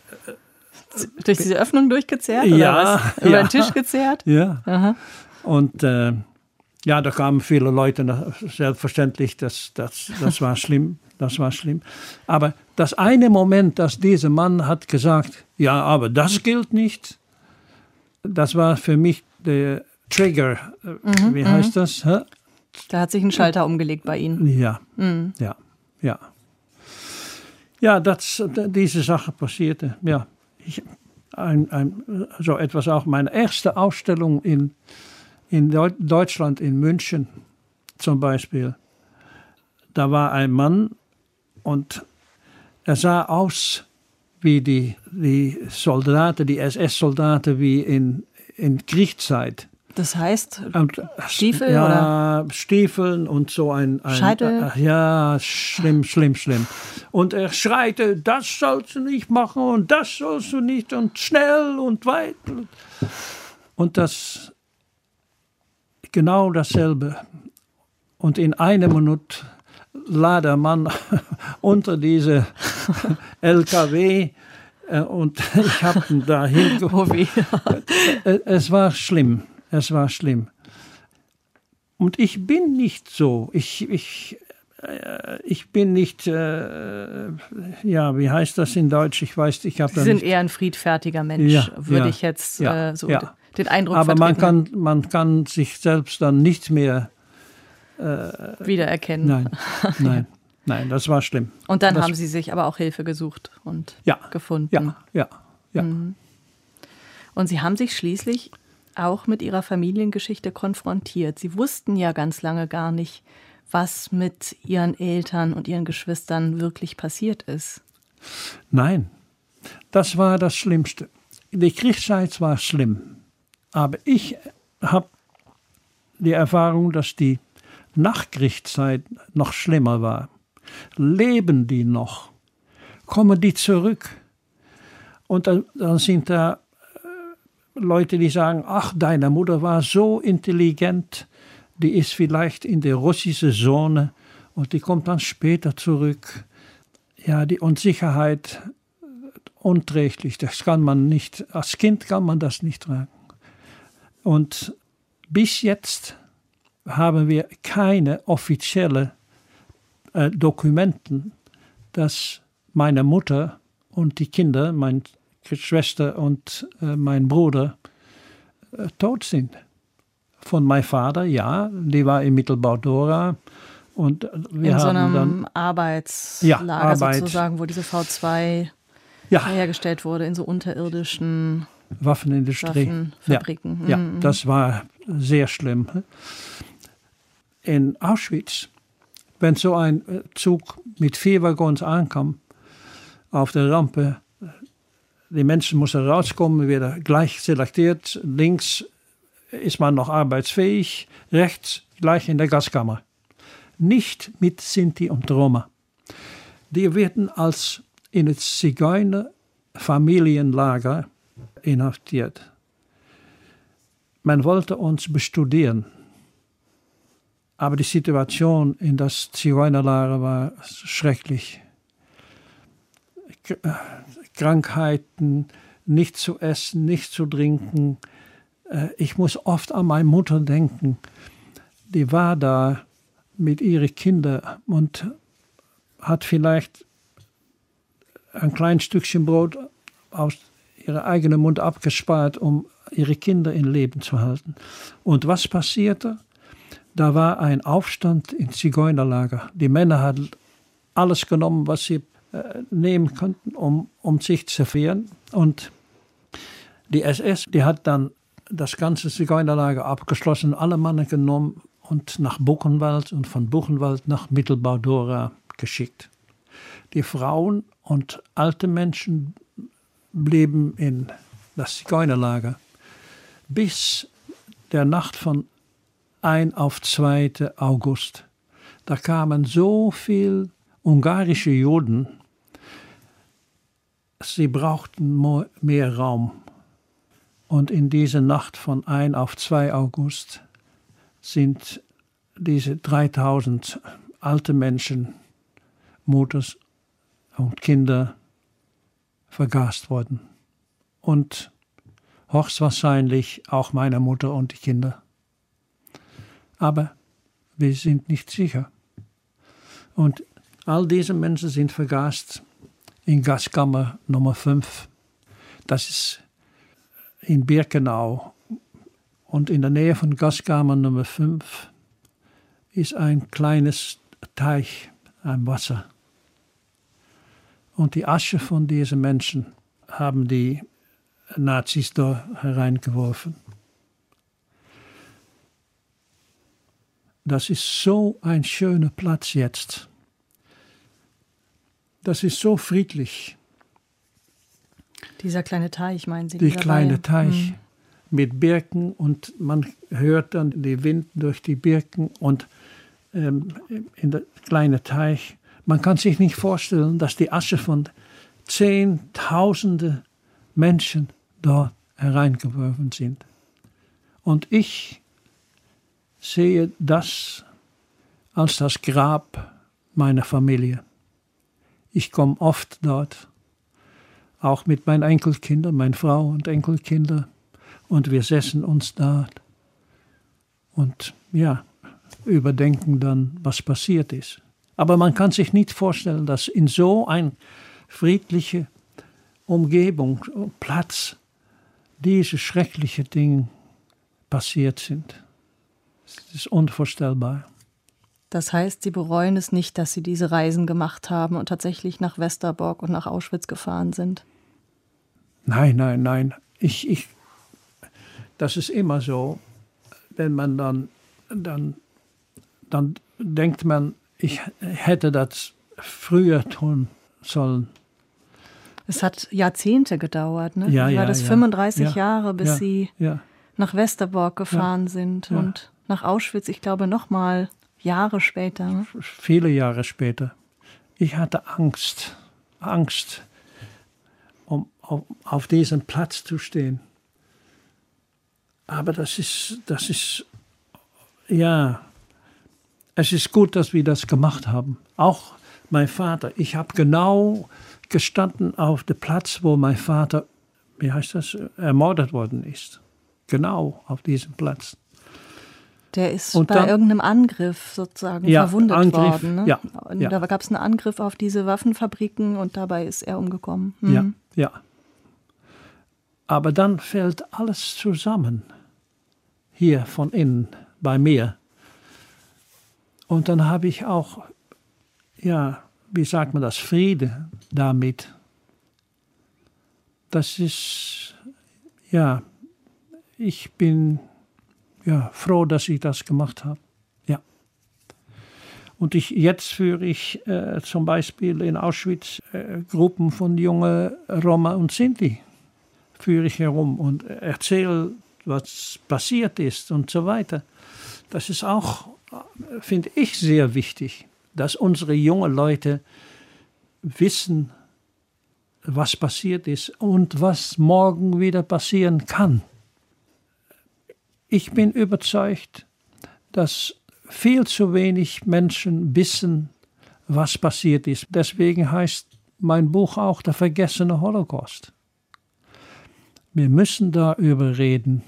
Durch diese Öffnung durchgezerrt? Ja, Oder was? Über ja. den Tisch gezerrt? ja, Aha. und äh, ja, da kamen viele Leute, selbstverständlich, das, das, das war schlimm, das war schlimm. Aber das eine Moment, dass dieser Mann hat gesagt, ja, aber das gilt nicht, das war für mich der Trigger, äh, wie heißt das? hä? Da hat sich ein Schalter umgelegt bei Ihnen. Ja, ja, ja. Ja, das, diese Sache passierte. Ja, ich, ein, ein, so etwas auch. Meine erste Ausstellung in, in Deu- Deutschland, in München zum Beispiel. Da war ein Mann und er sah aus wie die, die Soldaten, die SS-Soldaten wie in, in Kriegszeit. Das heißt, Und, Stiefel ja, Stiefeln und so ein, ein Scheitel? äh, ja, schlimm, schlimm, schlimm. Und er schreite, das sollst du nicht machen und das sollst du nicht und schnell und weit. Und das genau dasselbe. Und in einer Minute Ladermann unter diese LKW äh, und ich habe ihn da Oh weh. Äh, Es war schlimm, es war schlimm. Und ich bin nicht so. Ich, ich, äh, ich bin nicht, äh, ja, wie heißt das in Deutsch? Ich weiß, ich habe Sie sind nicht. eher ein friedfertiger Mensch, Ja, würde ja, ich jetzt ja, äh, so den Eindruck Aber man kann, man kann sich selbst dann nicht mehr. Wiedererkennen. Nein, nein, nein, das war schlimm. Und dann das, haben Sie sich aber auch Hilfe gesucht und Ja, gefunden. ja, ja, ja. Mhm. Und Sie haben sich schließlich auch mit Ihrer Familiengeschichte konfrontiert. Sie wussten ja ganz lange gar nicht, was mit Ihren Eltern und Ihren Geschwistern wirklich passiert ist. Nein, das war das Schlimmste. Die Kriegszeit war schlimm. Aber ich habe die Erfahrung, dass die Nachkriegszeit noch schlimmer war. Leben die noch? Kommen die zurück? Und dann, dann sind da äh, Leute, die sagen, ach, deine Mutter war so intelligent, die ist vielleicht in der russischen Zone und die kommt dann später zurück. Ja, die Unsicherheit unträglich. Das kann man nicht, als Kind kann man das nicht tragen. Und bis jetzt haben wir keine offiziellen äh, Dokumenten, dass meine Mutter und die Kinder, meine Schwester und äh, mein Bruder, äh, tot sind. Von meinem Vater, ja, die war in Mittelbau-Dora. Und wir In so einem dann, Arbeitslager Ja, Arbeit. sozusagen, wo diese V2 ja, hergestellt wurde, in so unterirdischen Waffenindustrie. Waffenfabriken. Ja, ja, Mhm. das war sehr schlimm. In Auschwitz, wenn so ein äh, Zug mit vier Waggons ankam, auf der Rampe, äh, die Menschen mussten rauskommen, werden gleich selektiert. Links ist man noch arbeitsfähig, rechts gleich in der Gaskammer. Nicht mit Sinti und Roma. Die werden als in het Zigeuner-Familienlager inhaftiert. Man wollte uns bestudieren. Aber die Situation in das Zigeunerlager war schrecklich. Äh, Krankheiten, nicht zu essen, nicht zu trinken. Äh, Ich muss oft an meine Mutter denken. Die war da mit ihren Kindern und hat vielleicht ein kleines Stückchen Brot aus ihrem eigenen Mund abgespart, um ihre Kinder in Leben zu halten. Und was passierte? Da war ein Aufstand im Zigeunerlager. Die Männer hatten alles genommen, was sie äh, nehmen konnten, um, um sich zu wehren. Und die SS, die hat dann das ganze Zigeunerlager abgeschlossen, alle Männer genommen und nach Buchenwald und von Buchenwald nach Mittelbau-Dora geschickt. Die Frauen und alte Menschen blieben in das Zigeunerlager bis der Nacht von 1 auf 2. August. Da kamen so viel ungarische Juden, sie brauchten mehr Raum. Und in dieser Nacht von 1 auf 2 August sind diese 3000 alte Menschen, Mutters und Kinder vergast worden. Und höchstwahrscheinlich auch meine Mutter und die Kinder. Aber wir sind nicht sicher. Und all diese Menschen sind vergast in Gaskammer Nummer 5. Das ist in Birkenau. Und in der Nähe von Gaskammer Nummer 5 ist ein kleines Teich, ein Wasser. Und die Asche von diesen Menschen haben die Nazis da hereingeworfen. Das ist so ein schöner Platz jetzt. Das ist so friedlich. Dieser kleine Teich, meinen Sie? Dieser kleine? Teich Mhm. mit Birken und man hört dann den Wind durch die Birken und ähm, in der kleine Teich. Man kann sich nicht vorstellen, dass die Asche von Zehntausende Menschen dort hereingeworfen sind. Und ich sehe das als das Grab meiner Familie. Ich komme oft dort, auch mit meinen Enkelkindern, meine Frau und Enkelkinder, und wir setzen uns dort und ja, überdenken dann, was passiert ist. Aber man kann sich nicht vorstellen, dass in so ein friedliche Umgebung, Platz, diese schrecklichen Dinge passiert sind. Es ist unvorstellbar. Das heißt, Sie bereuen es nicht, dass Sie diese Reisen gemacht haben und tatsächlich nach Westerbork und nach Auschwitz gefahren sind? Nein, nein, nein. Ich, ich, das ist immer so. Wenn man dann, dann, dann denkt man, ich hätte das früher tun sollen. Es hat Jahrzehnte gedauert, ne? Ja, war ja, das ja. 35 Ja, Jahre, bis Sie nach Westerbork gefahren sind ja. und nach Auschwitz, ich glaube, noch mal Jahre später. Ne? viele Jahre später. Ich hatte Angst, Angst, um auf, auf diesem Platz zu stehen. Aber das ist, das ist, ja, es ist gut, dass wir das gemacht haben. Auch mein Vater. Ich habe genau gestanden auf dem Platz, wo mein Vater, wie heißt das, ermordet worden ist. Genau auf diesem Platz. Der ist Und bei dann- irgendeinem Angriff sozusagen Ja, verwundet Angriff, worden. Ne? ja, ja. Da gab es einen Angriff auf diese Waffenfabriken und dabei ist er umgekommen. Mhm. Ja, ja. Aber dann fällt alles zusammen. Hier von innen, bei mir. Und dann habe ich auch, ja, wie sagt man das, Friede damit. Das ist, ja, ich bin ja, froh, dass ich das gemacht habe. Ja. Und ich, jetzt führe ich äh, zum Beispiel in Auschwitz äh, Gruppen von jungen Roma und Sinti führe ich herum und erzähle, was passiert ist und so weiter. Das ist auch, äh, finde ich, sehr wichtig, dass unsere jungen Leute wissen, was passiert ist und was morgen wieder passieren kann. Ich bin überzeugt, dass viel zu wenig Menschen wissen, was passiert ist. Deswegen heißt mein Buch auch Der vergessene Holocaust. Wir müssen darüber reden.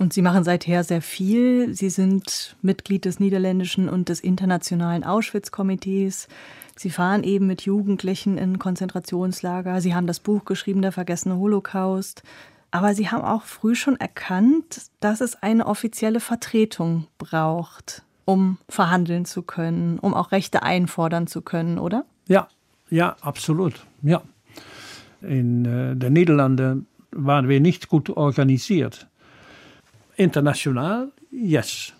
Und Sie machen seither sehr viel. Sie sind Mitglied des niederländischen und des internationalen Auschwitz-Komitees. Sie fahren eben mit Jugendlichen in Konzentrationslager. Sie haben das Buch geschrieben, Der vergessene Holocaust. Aber Sie haben auch früh schon erkannt, dass es eine offizielle Vertretung braucht, um verhandeln zu können, um auch Rechte einfordern zu können, oder? Ja, ja, absolut. Ja. In äh, den Niederlanden waren wir nicht gut organisiert. International, yes.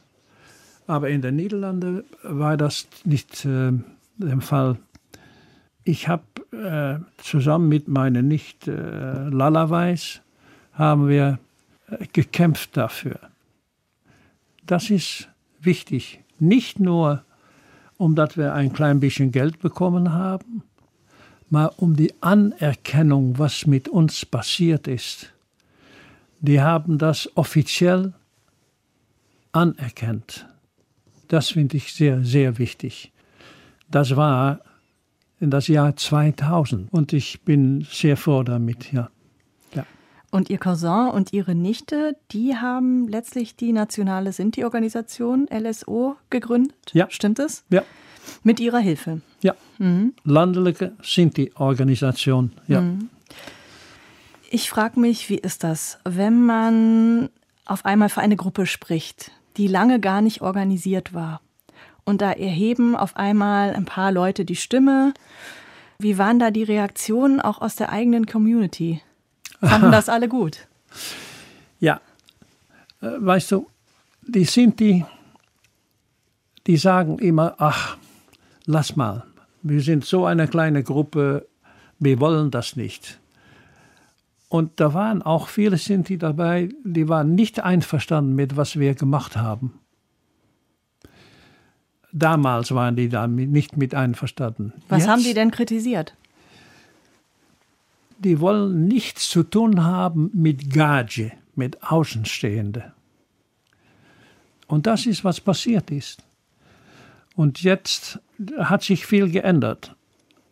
Aber in den Niederlanden war das nicht äh, der Fall. Ich habe äh, zusammen mit meiner Nicht äh, Lala Weiß haben wir äh, gekämpft dafür. Das ist wichtig. Nicht nur, omdat wir ein klein bisschen Geld bekommen haben, maar um die Anerkennung, was mit uns passiert ist. Die haben das offiziell anerkannt. Das finde ich sehr, sehr wichtig. Das war in das Jahr 2000 und ich bin sehr froh damit, ja. Und Ihr Cousin und Ihre Nichte, die haben letztlich die nationale Sinti-Organisation LSO gegründet. Ja. Stimmt es? Ja, Mit Ihrer Hilfe. ja. Landelijke Sinti-Organisation, ja. Ich frage mich, wie ist das, wenn man auf einmal für eine Gruppe spricht, die lange gar nicht organisiert war? Und da erheben auf einmal ein paar Leute die Stimme. Wie waren da die Reaktionen auch aus der eigenen Community? Fanden das alle gut? Ja, äh, weißt du, die Sinti, die sagen immer, ach, lass mal, wir sind so eine kleine Gruppe, wir wollen das nicht. Und da waren auch viele Sinti dabei, die waren nicht einverstanden mit, was wir gemacht haben. Damals waren die da nicht mit einverstanden. Was Jetzt- haben die denn kritisiert? Die wollen nichts zu tun haben mit Gage, mit Außenstehende. Und das ist, was passiert ist. Und jetzt hat sich viel geändert.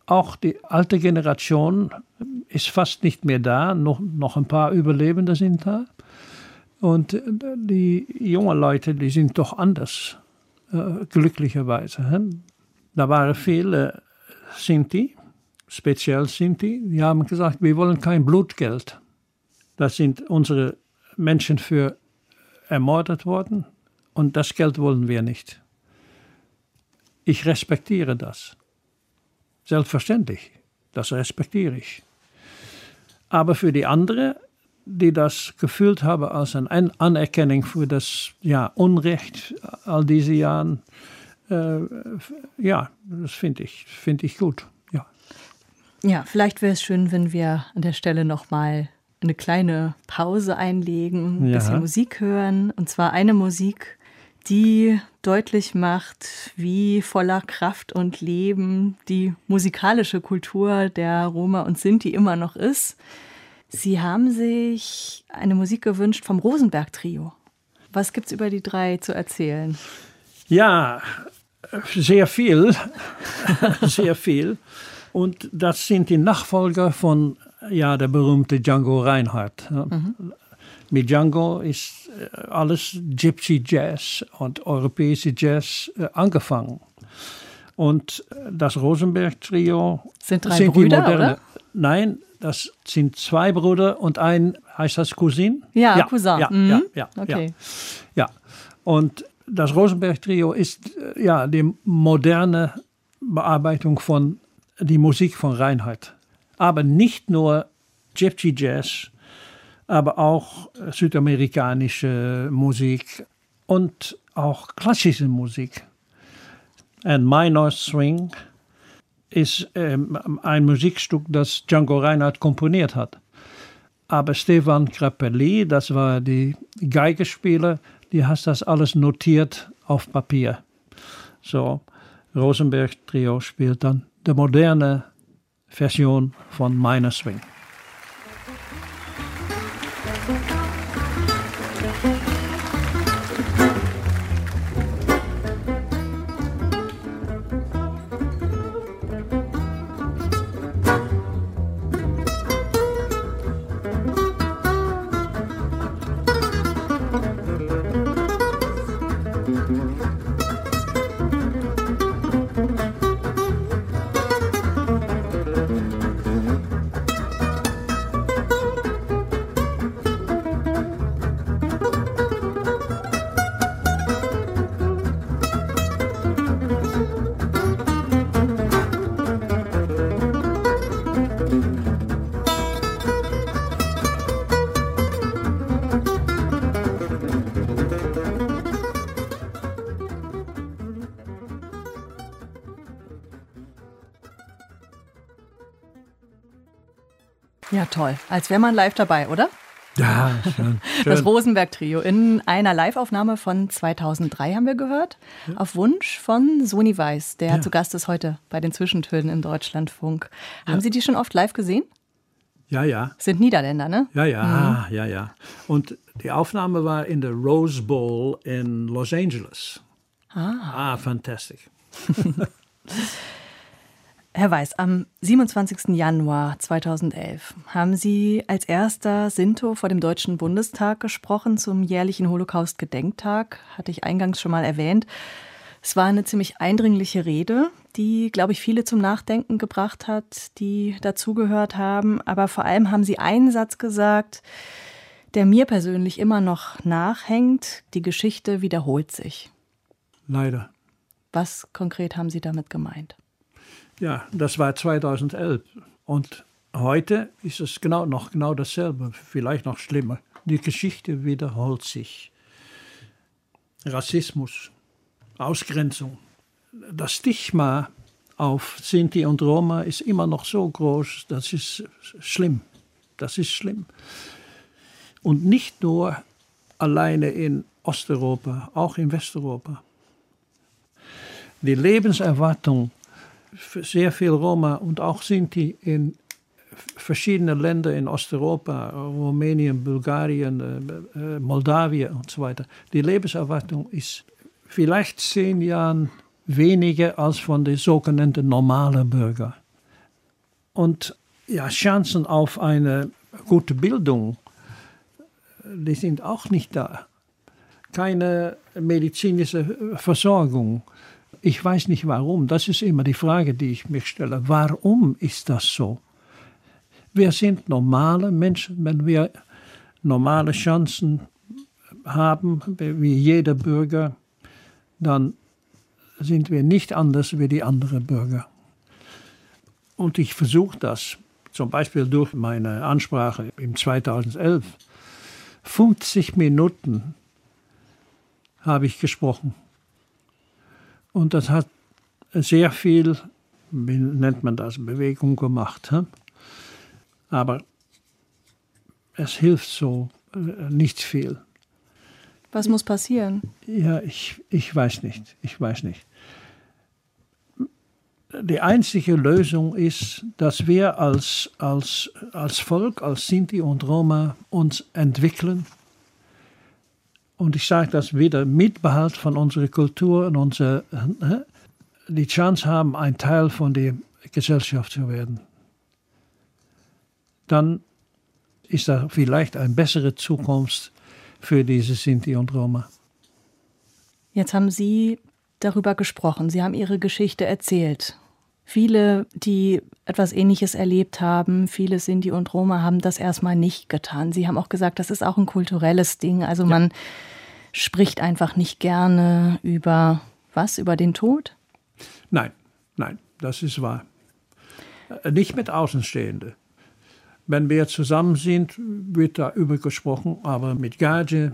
Auch die alte Generation ist fast nicht mehr da, noch, noch ein paar Überlebende sind da. Und die jungen Leute, die sind doch anders, äh, glücklicherweise. Da waren viele Sinti, speziell Sinti, die haben gesagt, wir wollen kein Blutgeld. Das sind unsere Menschen für ermordet worden und das Geld wollen wir nicht. Ich respektiere das. Selbstverständlich, das respektiere ich. Aber für die anderen, die das gefühlt haben als eine Anerkennung für das ja, Unrecht all diese Jahre, äh, ja, das finde ich, find ich gut. Ja. Vielleicht wäre es schön, wenn wir an der Stelle nochmal eine kleine Pause einlegen, ein Ja. bisschen Musik hören. Und zwar eine Musik, die deutlich macht, wie voller Kraft und Leben die musikalische Kultur der Roma und Sinti immer noch ist. Sie haben sich eine Musik gewünscht vom Rosenberg-Trio. Was gibt's über die drei zu erzählen? Ja, sehr viel. sehr viel. Und das sind die Nachfolger von ja, der berühmte Django Reinhardt. Ja. Mit Django ist äh, alles Gypsy Jazz und europäische Jazz äh, angefangen. Und äh, das Rosenberg-Trio Sind drei die Brüder, oder? Nein, das sind zwei Brüder und ein, heißt das Cousin? Ja, Cousin. Ja, Mhm. ja, ja, Okay. ja. ja. Und das Rosenberg-Trio ist ja die moderne Bearbeitung von die Musik von Reinhardt. Aber nicht nur Gypsy Jazz, aber auch südamerikanische Musik und auch klassische Musik. Und Minor Swing ist ähm, ein Musikstück, das Django Reinhardt komponiert hat. Aber Stefan Grappelli, das war die Geigespieler, die hat das alles notiert auf Papier. So, Rosenberg Trio spielt dann die moderne Version von Minor Swing. Als wäre man live dabei, oder? Ja, schön. Das schön. Rosenberg-Trio in einer Live-Aufnahme von 2003 haben wir gehört. Auf Wunsch von Soni Weiß, der Ja. zu Gast ist heute bei den Zwischentönen im Deutschlandfunk. Haben Sie die schon oft live gesehen? Ja, ja. Sind Niederländer, ne? Ja, ja, ja, ja. Und die Aufnahme war in der Rose Bowl in Los Angeles. Ah, fantastisch. Herr Weiß, am 27. Januar 2011 haben Sie als erster Sinto vor dem Deutschen Bundestag gesprochen zum jährlichen Holocaust-Gedenktag, hatte ich eingangs schon mal erwähnt. Es war eine ziemlich eindringliche Rede, die, glaube ich, viele zum Nachdenken gebracht hat, die dazugehört haben. Aber vor allem haben Sie einen Satz gesagt, der mir persönlich immer noch nachhängt. Die Geschichte wiederholt sich. Leider. Was konkret haben Sie damit gemeint? Ja, das war 2011. Und heute ist es genau noch genau dasselbe, vielleicht noch schlimmer. Die Geschichte wiederholt sich. Rassismus, Ausgrenzung. Das Stigma auf Sinti und Roma ist immer noch so groß, das ist schlimm. Das ist schlimm. Und nicht nur alleine in Osteuropa, auch in Westeuropa. Die Lebenserwartung sehr viel Roma und auch Sinti in verschiedenen Ländern in Osteuropa, Rumänien, Bulgarien, äh, äh, Moldawien und so weiter. Die Lebenserwartung ist vielleicht zehn Jahre weniger als von den sogenannten normalen Bürgern. Und ja, Chancen auf eine gute Bildung, die sind auch nicht da. Keine medizinische Versorgung. Ich weiß nicht warum. Das ist immer die Frage, die ich mich stelle. Warum ist das so? Wir sind normale Menschen, wenn wir normale Chancen haben, wie jeder Bürger, dann sind wir nicht anders wie die anderen Bürger. Und ich versuche das, zum Beispiel durch meine Ansprache im 2011. 50 Minuten habe ich gesprochen. Und das hat sehr viel, wie nennt man das, Bewegung gemacht. Aber es hilft so äh, nicht viel. Was muss passieren? Ja, ich, ich weiß nicht. Ich weiß nicht. Die einzige Lösung ist, dass wir als, als, als Volk, als Sinti und Roma uns entwickeln. Und ich sage das wieder, mit Behalt von unserer Kultur und unserer, die Chance haben, ein Teil von der Gesellschaft zu werden. Dann ist da vielleicht eine bessere Zukunft für diese Sinti und Roma. Jetzt haben Sie darüber gesprochen, Sie haben Ihre Geschichte erzählt. Viele, die etwas Ähnliches erlebt haben, viele Sinti und Roma haben das erstmal nicht getan. Sie haben auch gesagt, das ist auch ein kulturelles Ding. Also ja. man spricht einfach nicht gerne über was? Über den Tod? Nein, nein, das ist wahr. Äh, nicht mit Außenstehenden. Wenn wir zusammen sind, wird da über gesprochen, aber mit Gage,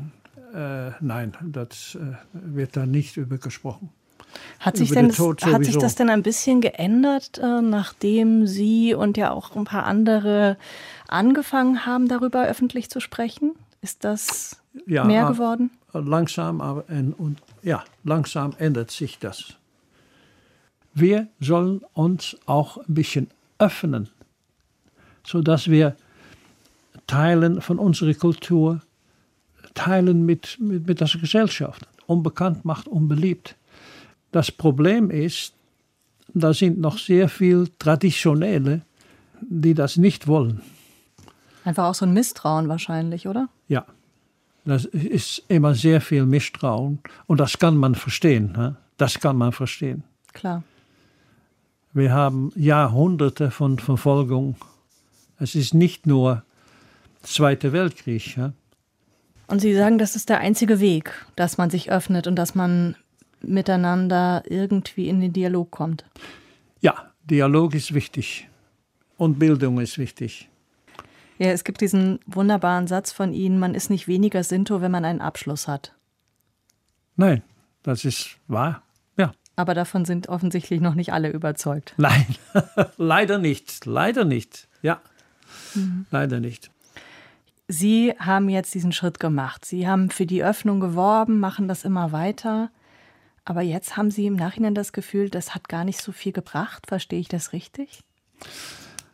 äh, nein, das äh, wird da nicht über gesprochen. Hat sich, denn, hat sich das denn ein bisschen geändert, äh, nachdem Sie und ja auch ein paar andere angefangen haben, darüber öffentlich zu sprechen? Ist das ja, mehr geworden? Langsam, aber und, ja, langsam ändert sich das. Wir sollen uns auch ein bisschen öffnen sodass wir teilen von unserer Kultur, teilen mit, mit, mit der Gesellschaft. Unbekannt macht unbeliebt. Das Problem ist, da sind noch sehr viele Traditionelle, die das nicht wollen. Einfach auch so ein Misstrauen wahrscheinlich, oder? Ja, das ist immer sehr viel Misstrauen und das kann man verstehen. Das kann man verstehen. Klar. Wir haben Jahrhunderte von Verfolgung es ist nicht nur Zweiter Weltkrieg. Und Sie sagen, das ist der einzige Weg, dass man sich öffnet und dass man miteinander irgendwie in den Dialog kommt. Ja, Dialog ist wichtig und Bildung ist wichtig. Ja, es gibt diesen wunderbaren Satz von Ihnen, man ist nicht weniger Sinto, wenn man einen Abschluss hat. Nein, das ist wahr. Ja. Aber davon sind offensichtlich noch nicht alle überzeugt. Nein, leider nicht, leider nicht. Ja. Mhm. Leider nicht. Sie haben jetzt diesen Schritt gemacht. Sie haben für die Öffnung geworben, machen das immer weiter. Aber jetzt haben Sie im Nachhinein das Gefühl, das hat gar nicht so viel gebracht. Verstehe ich das richtig?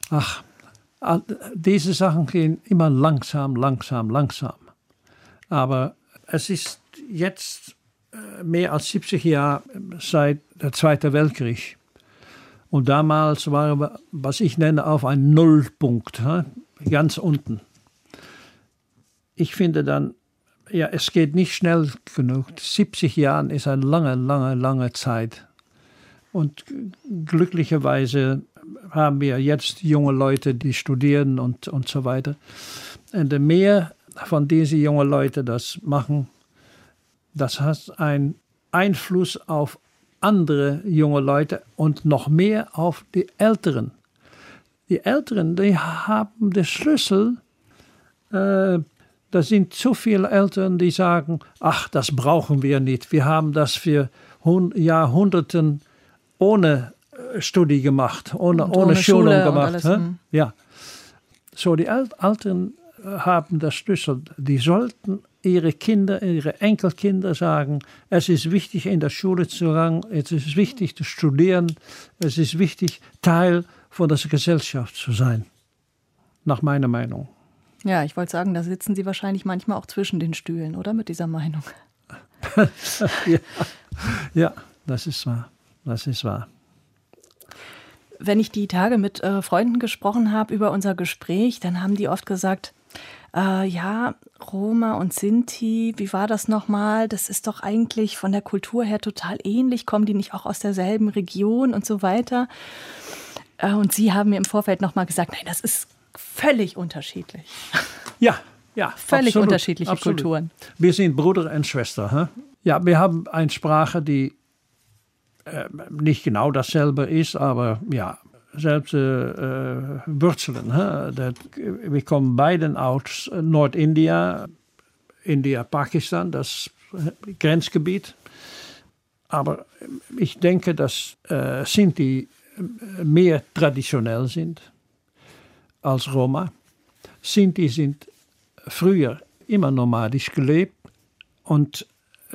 Ach, diese Sachen gehen immer langsam, langsam, langsam. Aber es ist jetzt äh, mehr als 70 Jahre seit der Zweiten Weltkrieg. Und damals wir, was ich nenne, auf einem Nullpunkt, ganz unten. Ich finde dann, ja, es geht nicht schnell genug. 70 Jahre ist eine lange, lange, lange Zeit. Und glücklicherweise haben wir jetzt junge Leute, die studieren und, und so weiter. Und mehr von diesen jungen Leuten das machen, das hat einen Einfluss auf andere junge Leute und noch mehr auf die Älteren. Die Älteren, die haben den Schlüssel. Äh, da sind zu viele Eltern, die sagen, ach, das brauchen wir nicht. Wir haben das für Jahrhunderten ohne äh, Studie gemacht, ohne, ohne, ohne Schulung Schule gemacht. Hm. Ja. So, die Eltern äh, haben das Schlüssel. Die sollten ihre Kinder, ihre Enkelkinder sagen, es ist wichtig, in der Schule zu gehen, es ist wichtig zu studieren, es ist wichtig, Teil von der Gesellschaft zu sein. Nach meiner Meinung. Ja, ich wollte sagen, da sitzen Sie wahrscheinlich manchmal auch zwischen den Stühlen, oder mit dieser Meinung? ja, ja, das ist wahr. das ist wahr. Wenn ich die Tage mit äh, Freunden gesprochen habe über unser Gespräch, dann haben die oft gesagt, äh, ja, Roma und Sinti, wie war das nochmal? Das ist doch eigentlich von der Kultur her total ähnlich. Kommen die nicht auch aus derselben Region und so weiter? Äh, und Sie haben mir im Vorfeld nochmal gesagt, nein, das ist völlig unterschiedlich. Ja, ja. Völlig absolut, unterschiedliche absolut. Kulturen. Wir sind Bruder und Schwester. Hä? Ja, wir haben eine Sprache, die äh, nicht genau dasselbe ist, aber ja, selbst äh, Wurzeln. Hä? Das, wir kommen beiden aus Nordindia, India, Pakistan, das Grenzgebiet. Aber ich denke, dass äh, Sinti mehr traditionell sind als Roma. Sinti sind früher immer nomadisch gelebt und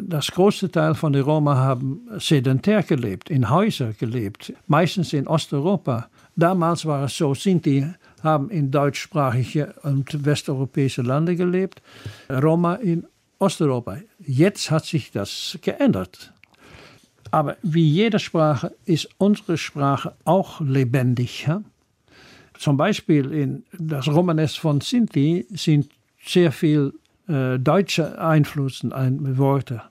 das größte Teil von den Roma haben sedentär gelebt, in Häusern gelebt, meistens in Osteuropa. Damals war es so, Sinti haben in deutschsprachige und westeuropäische Länder gelebt, Roma in Osteuropa. Jetzt hat sich das geändert. Aber wie jede Sprache ist unsere Sprache auch lebendig. Ja? Zum Beispiel in das Romanes von Sinti sind sehr viel äh, deutsche Einflüsse in Worte.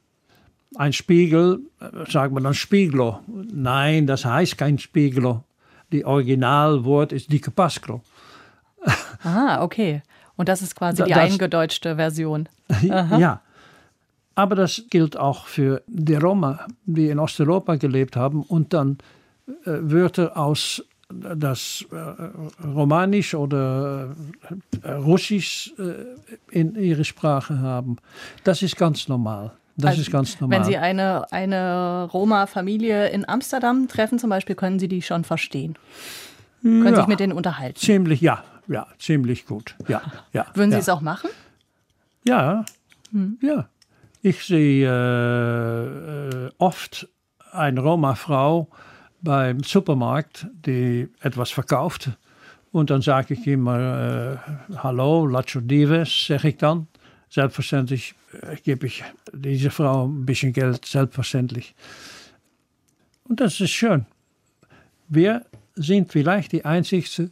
Ein Spiegel, äh, sagt man dann Spieglo. Nein, das heißt kein Spieglo. Die Originalwort ist dicke Pasclo. Ah, okay. Und das ist quasi die das- eingedeutschte Version. Ja. Aber das gilt auch für die Roma, die in Osteuropa gelebt haben und dann äh, Wörter aus das äh, Romanisch oder äh, Russisch äh, in ihrer Sprache haben. Das ist ganz normal. Das Also, ist ganz normal. Wenn Sie eine, eine Roma-Familie in Amsterdam treffen, zum Beispiel, können Sie die schon verstehen. Können ja, sich mit denen unterhalten. ziemlich, ja, ja, ziemlich gut. Ja, ja, Würden Sie ja. es auch machen? Ja, ja. Ich sehe äh, oft eine Roma-Frau beim Supermarkt, die etwas verkauft. Und dann sage ich immer, äh, hallo, Lacho Dives, sage ich dann. Selbstverständlich äh, gebe ich dieser Frau ein bisschen Geld, selbstverständlich. Und das ist schön. Wir sind vielleicht die einzigste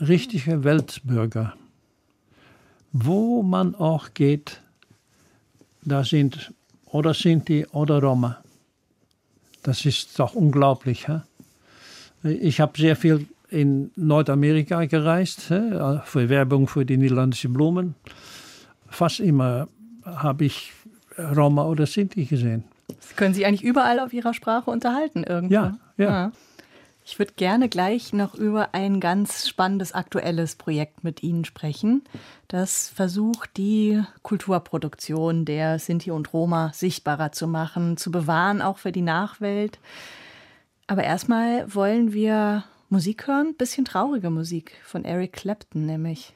richtige Weltbürger. Wo man auch geht, da sind oder Sinti oder Roma. Das ist doch unglaublich. Hä? Ich habe sehr viel in Nordamerika gereist, für Werbung für die niederländischen Blumen. Fast immer habe ich Roma oder Sinti gesehen. Sie können sich eigentlich überall auf Ihrer Sprache unterhalten irgendwo. Ja, ja. Ich würde gerne gleich noch über ein ganz spannendes aktuelles Projekt mit Ihnen sprechen. Das versucht, die Kulturproduktion der Sinti und Roma sichtbarer zu machen, zu bewahren, auch für die Nachwelt. Aber erstmal wollen wir Musik hören, bisschen traurige Musik von Eric Clapton nämlich.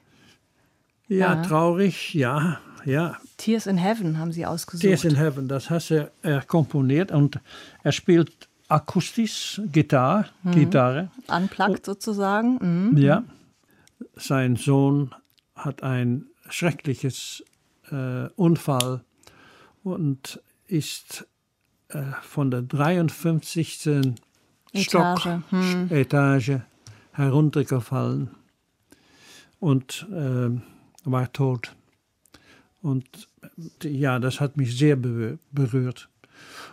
Ja, Ja. traurig, ja, ja. Tears in Heaven haben Sie ausgesucht. Tears in Heaven, das hat er, er komponiert und er spielt akustisch Gitarre, Gitarre. Unplugged sozusagen. Mhm. Ja. Sein Sohn hat ein schreckliches äh, Unfall und ist äh, von der 53. Stock, Etage, hm. Etage heruntergefallen und äh, war tot. Und äh, ja, das hat mich sehr berühr- berührt.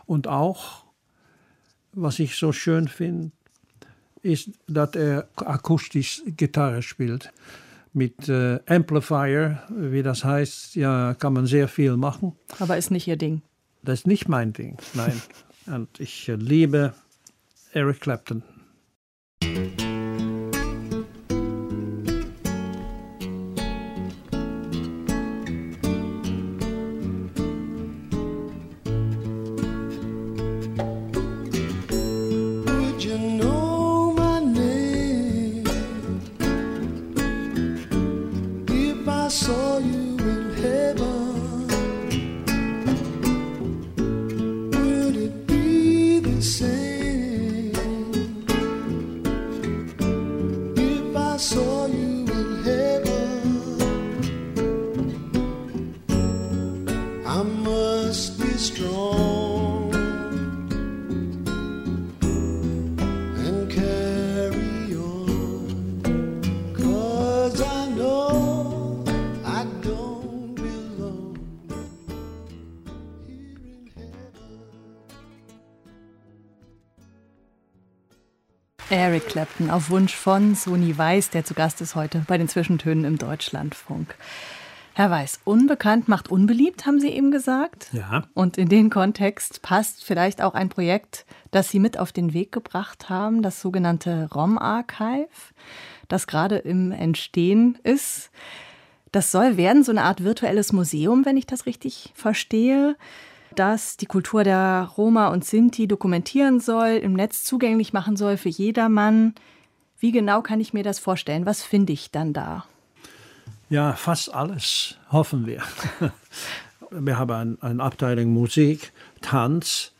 Und auch, was ich so schön finde, ist, dass er akustisch Gitarre spielt. Mit äh, Amplifier, wie das heißt, ja, kann man sehr viel machen. Aber ist nicht Ihr Ding. Das ist nicht mein Ding, nein. Und ich liebe Eric Clapton. So. Eric Clapton auf Wunsch von Sony Weiß, der zu Gast ist heute bei den Zwischentönen im Deutschlandfunk. Herr Weiß, unbekannt macht unbeliebt, haben Sie eben gesagt. Ja. Und in den Kontext passt vielleicht auch ein Projekt, das Sie mit auf den Weg gebracht haben, das sogenannte ROM-Archive, das gerade im Entstehen ist. Das soll werden so eine Art virtuelles Museum, wenn ich das richtig verstehe, das die Kultur der Roma und Sinti dokumentieren soll, im Netz zugänglich machen soll für jedermann. Wie genau kann ich mir das vorstellen? Was finde ich dann da? Ja, fast alles, hoffen wir. Wir haben ein, eine Abteilung Musik, Tanz,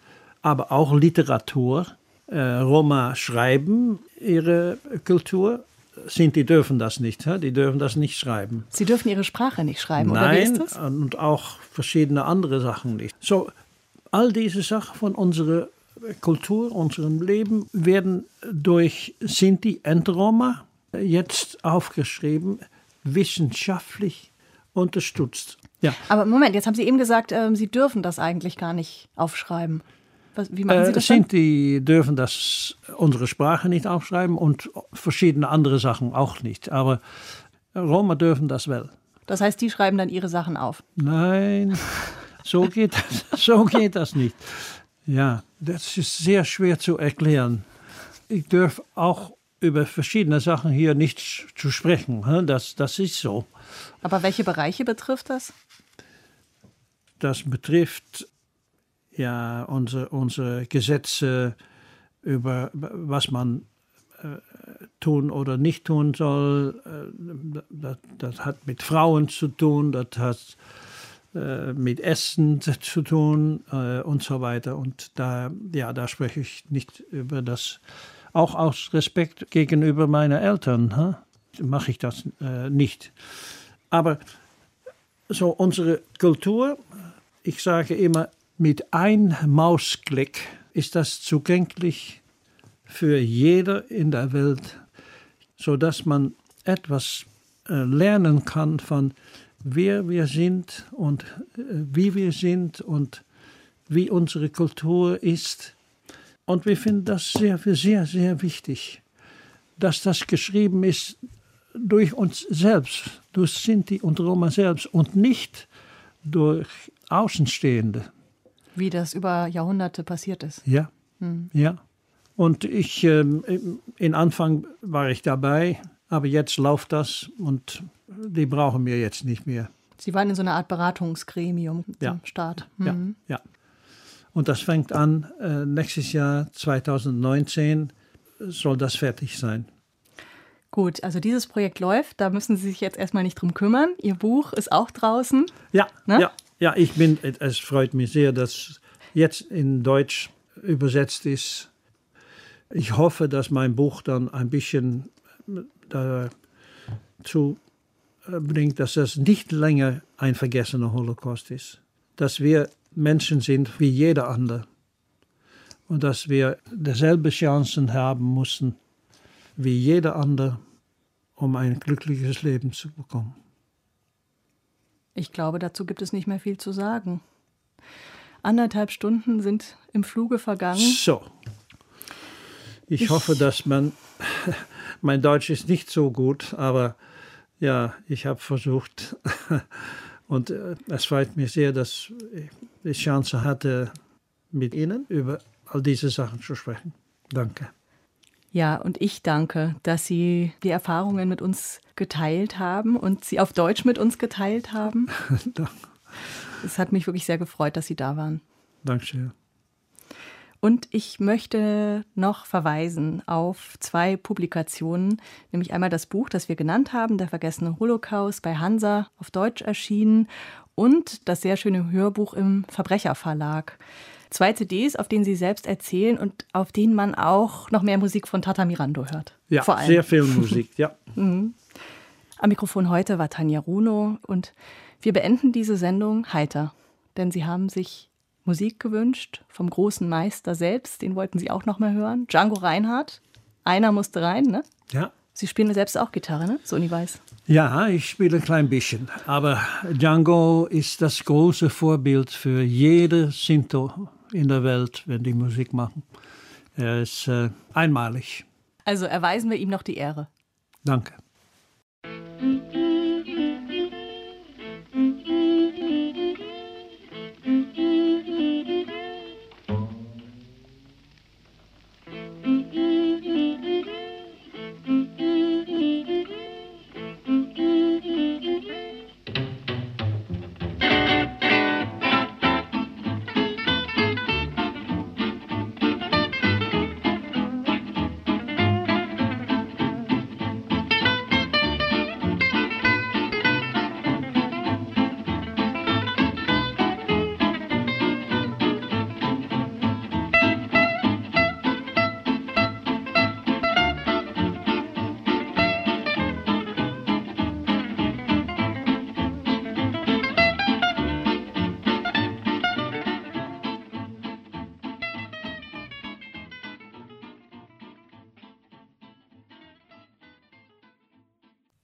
aber auch Literatur. Äh, Roma schreiben ihre Kultur. Sinti dürfen das nicht, die dürfen das nicht schreiben. Sie dürfen Ihre Sprache nicht schreiben, oder wie Nein, ist das? und auch verschiedene andere Sachen nicht. So, all diese Sachen von unserer Kultur, unserem Leben werden durch Sinti und Roma jetzt aufgeschrieben, wissenschaftlich unterstützt. Ja, Aber Moment, jetzt haben Sie eben gesagt, ähm, Sie dürfen das eigentlich gar nicht aufschreiben. Was, wie machen Sie äh, das dann? Sinti dürfen das unsere Sprache nicht aufschreiben und verschiedene andere Sachen auch nicht. Aber Roma dürfen das wel. Das heißt, die schreiben dann ihre Sachen auf. Nein, so geht das, so geht das nicht. Ja, das ist sehr schwer zu erklären. Ich darf auch über verschiedene Sachen hier nicht zu sprechen. Das, das ist so. Aber welche Bereiche betrifft das? Das betrifft ja unsere, unsere Gesetze über was man äh, tun oder nicht tun soll. Äh, das, das hat mit Frauen zu tun, das hat äh, mit Essen zu tun äh, und so weiter. Und da, ja, da spreche ich nicht über das, auch aus Respekt gegenüber meinen Eltern, hä? mache ich das äh, nicht. Aber so unsere Kultur, ich sage immer, mit einem Mausklick ist das zugänglich für jeder in der Welt, sodass man etwas äh, lernen kann von wer wir sind und äh, wie wir sind und wie unsere Kultur ist. Und wir finden das sehr, sehr, sehr wichtig, dass das geschrieben ist durch uns selbst, durch Sinti und Roma selbst und nicht durch Außenstehende. Wie das über Jahrhunderte passiert ist. Ja, ja. Und ich, ähm, in Anfang war ich dabei, aber jetzt läuft das und die brauchen wir jetzt nicht mehr. Sie waren in so einer Art Beratungsgremium Ja. zum Start. Ja, Mhm. ja. Und das fängt an, äh, nächstes Jahr 2019 soll das fertig sein. Gut, also dieses Projekt läuft, da müssen Sie sich jetzt erstmal nicht drum kümmern. Ihr Buch ist auch draußen. Ja, Ne? ja, ja, ich bin, es freut mich sehr, dass jetzt in Deutsch übersetzt ist. Ich hoffe, dass mein Buch dann ein bisschen dazu bringt, dass es nicht länger ein vergessener Holocaust ist. Dass wir Menschen sind wie jeder andere. Und dass wir dieselbe Chancen haben müssen wie jeder andere, um ein glückliches Leben zu bekommen. Ich glaube, dazu gibt es nicht mehr viel zu sagen. Anderthalb Stunden sind im Fluge vergangen. So. Ich, Ich- hoffe, dass man. Mein Deutsch ist nicht so gut, aber ja, ich habe versucht. Und äh, es freut mich sehr, dass ich die Chance hatte, mit Ihnen über all diese Sachen zu sprechen. Danke. Ja, und ich danke, dass Sie die Erfahrungen mit uns geteilt haben und sie auf Deutsch mit uns geteilt haben. Es hat mich wirklich sehr gefreut, dass Sie da waren. Dankeschön. Und ich möchte noch verweisen auf zwei Publikationen, nämlich einmal das Buch, das wir genannt haben, Der vergessene Holocaust bei Hansa auf Deutsch erschienen und das sehr schöne Hörbuch im Verbrecherverlag. Zwei CDs, auf denen Sie selbst erzählen und auf denen man auch noch mehr Musik von Tata Mirando hört. Ja, Vor allem. sehr viel Musik, ja. Am Mikrofon heute war Tanja Runo und wir beenden diese Sendung heiter, denn Sie haben sich Musik gewünscht vom großen Meister selbst, den wollten Sie auch noch mal hören, Django Reinhardt. Einer musste rein, ne? Ja. Sie spielen selbst auch Gitarre, ne? So Uni weiß. Ja, ich spiele ein klein bisschen. Aber Django ist das große Vorbild für jede Sinto in der Welt, wenn die Musik machen. Er ist äh, einmalig. Also erweisen wir ihm noch die Ehre. Danke.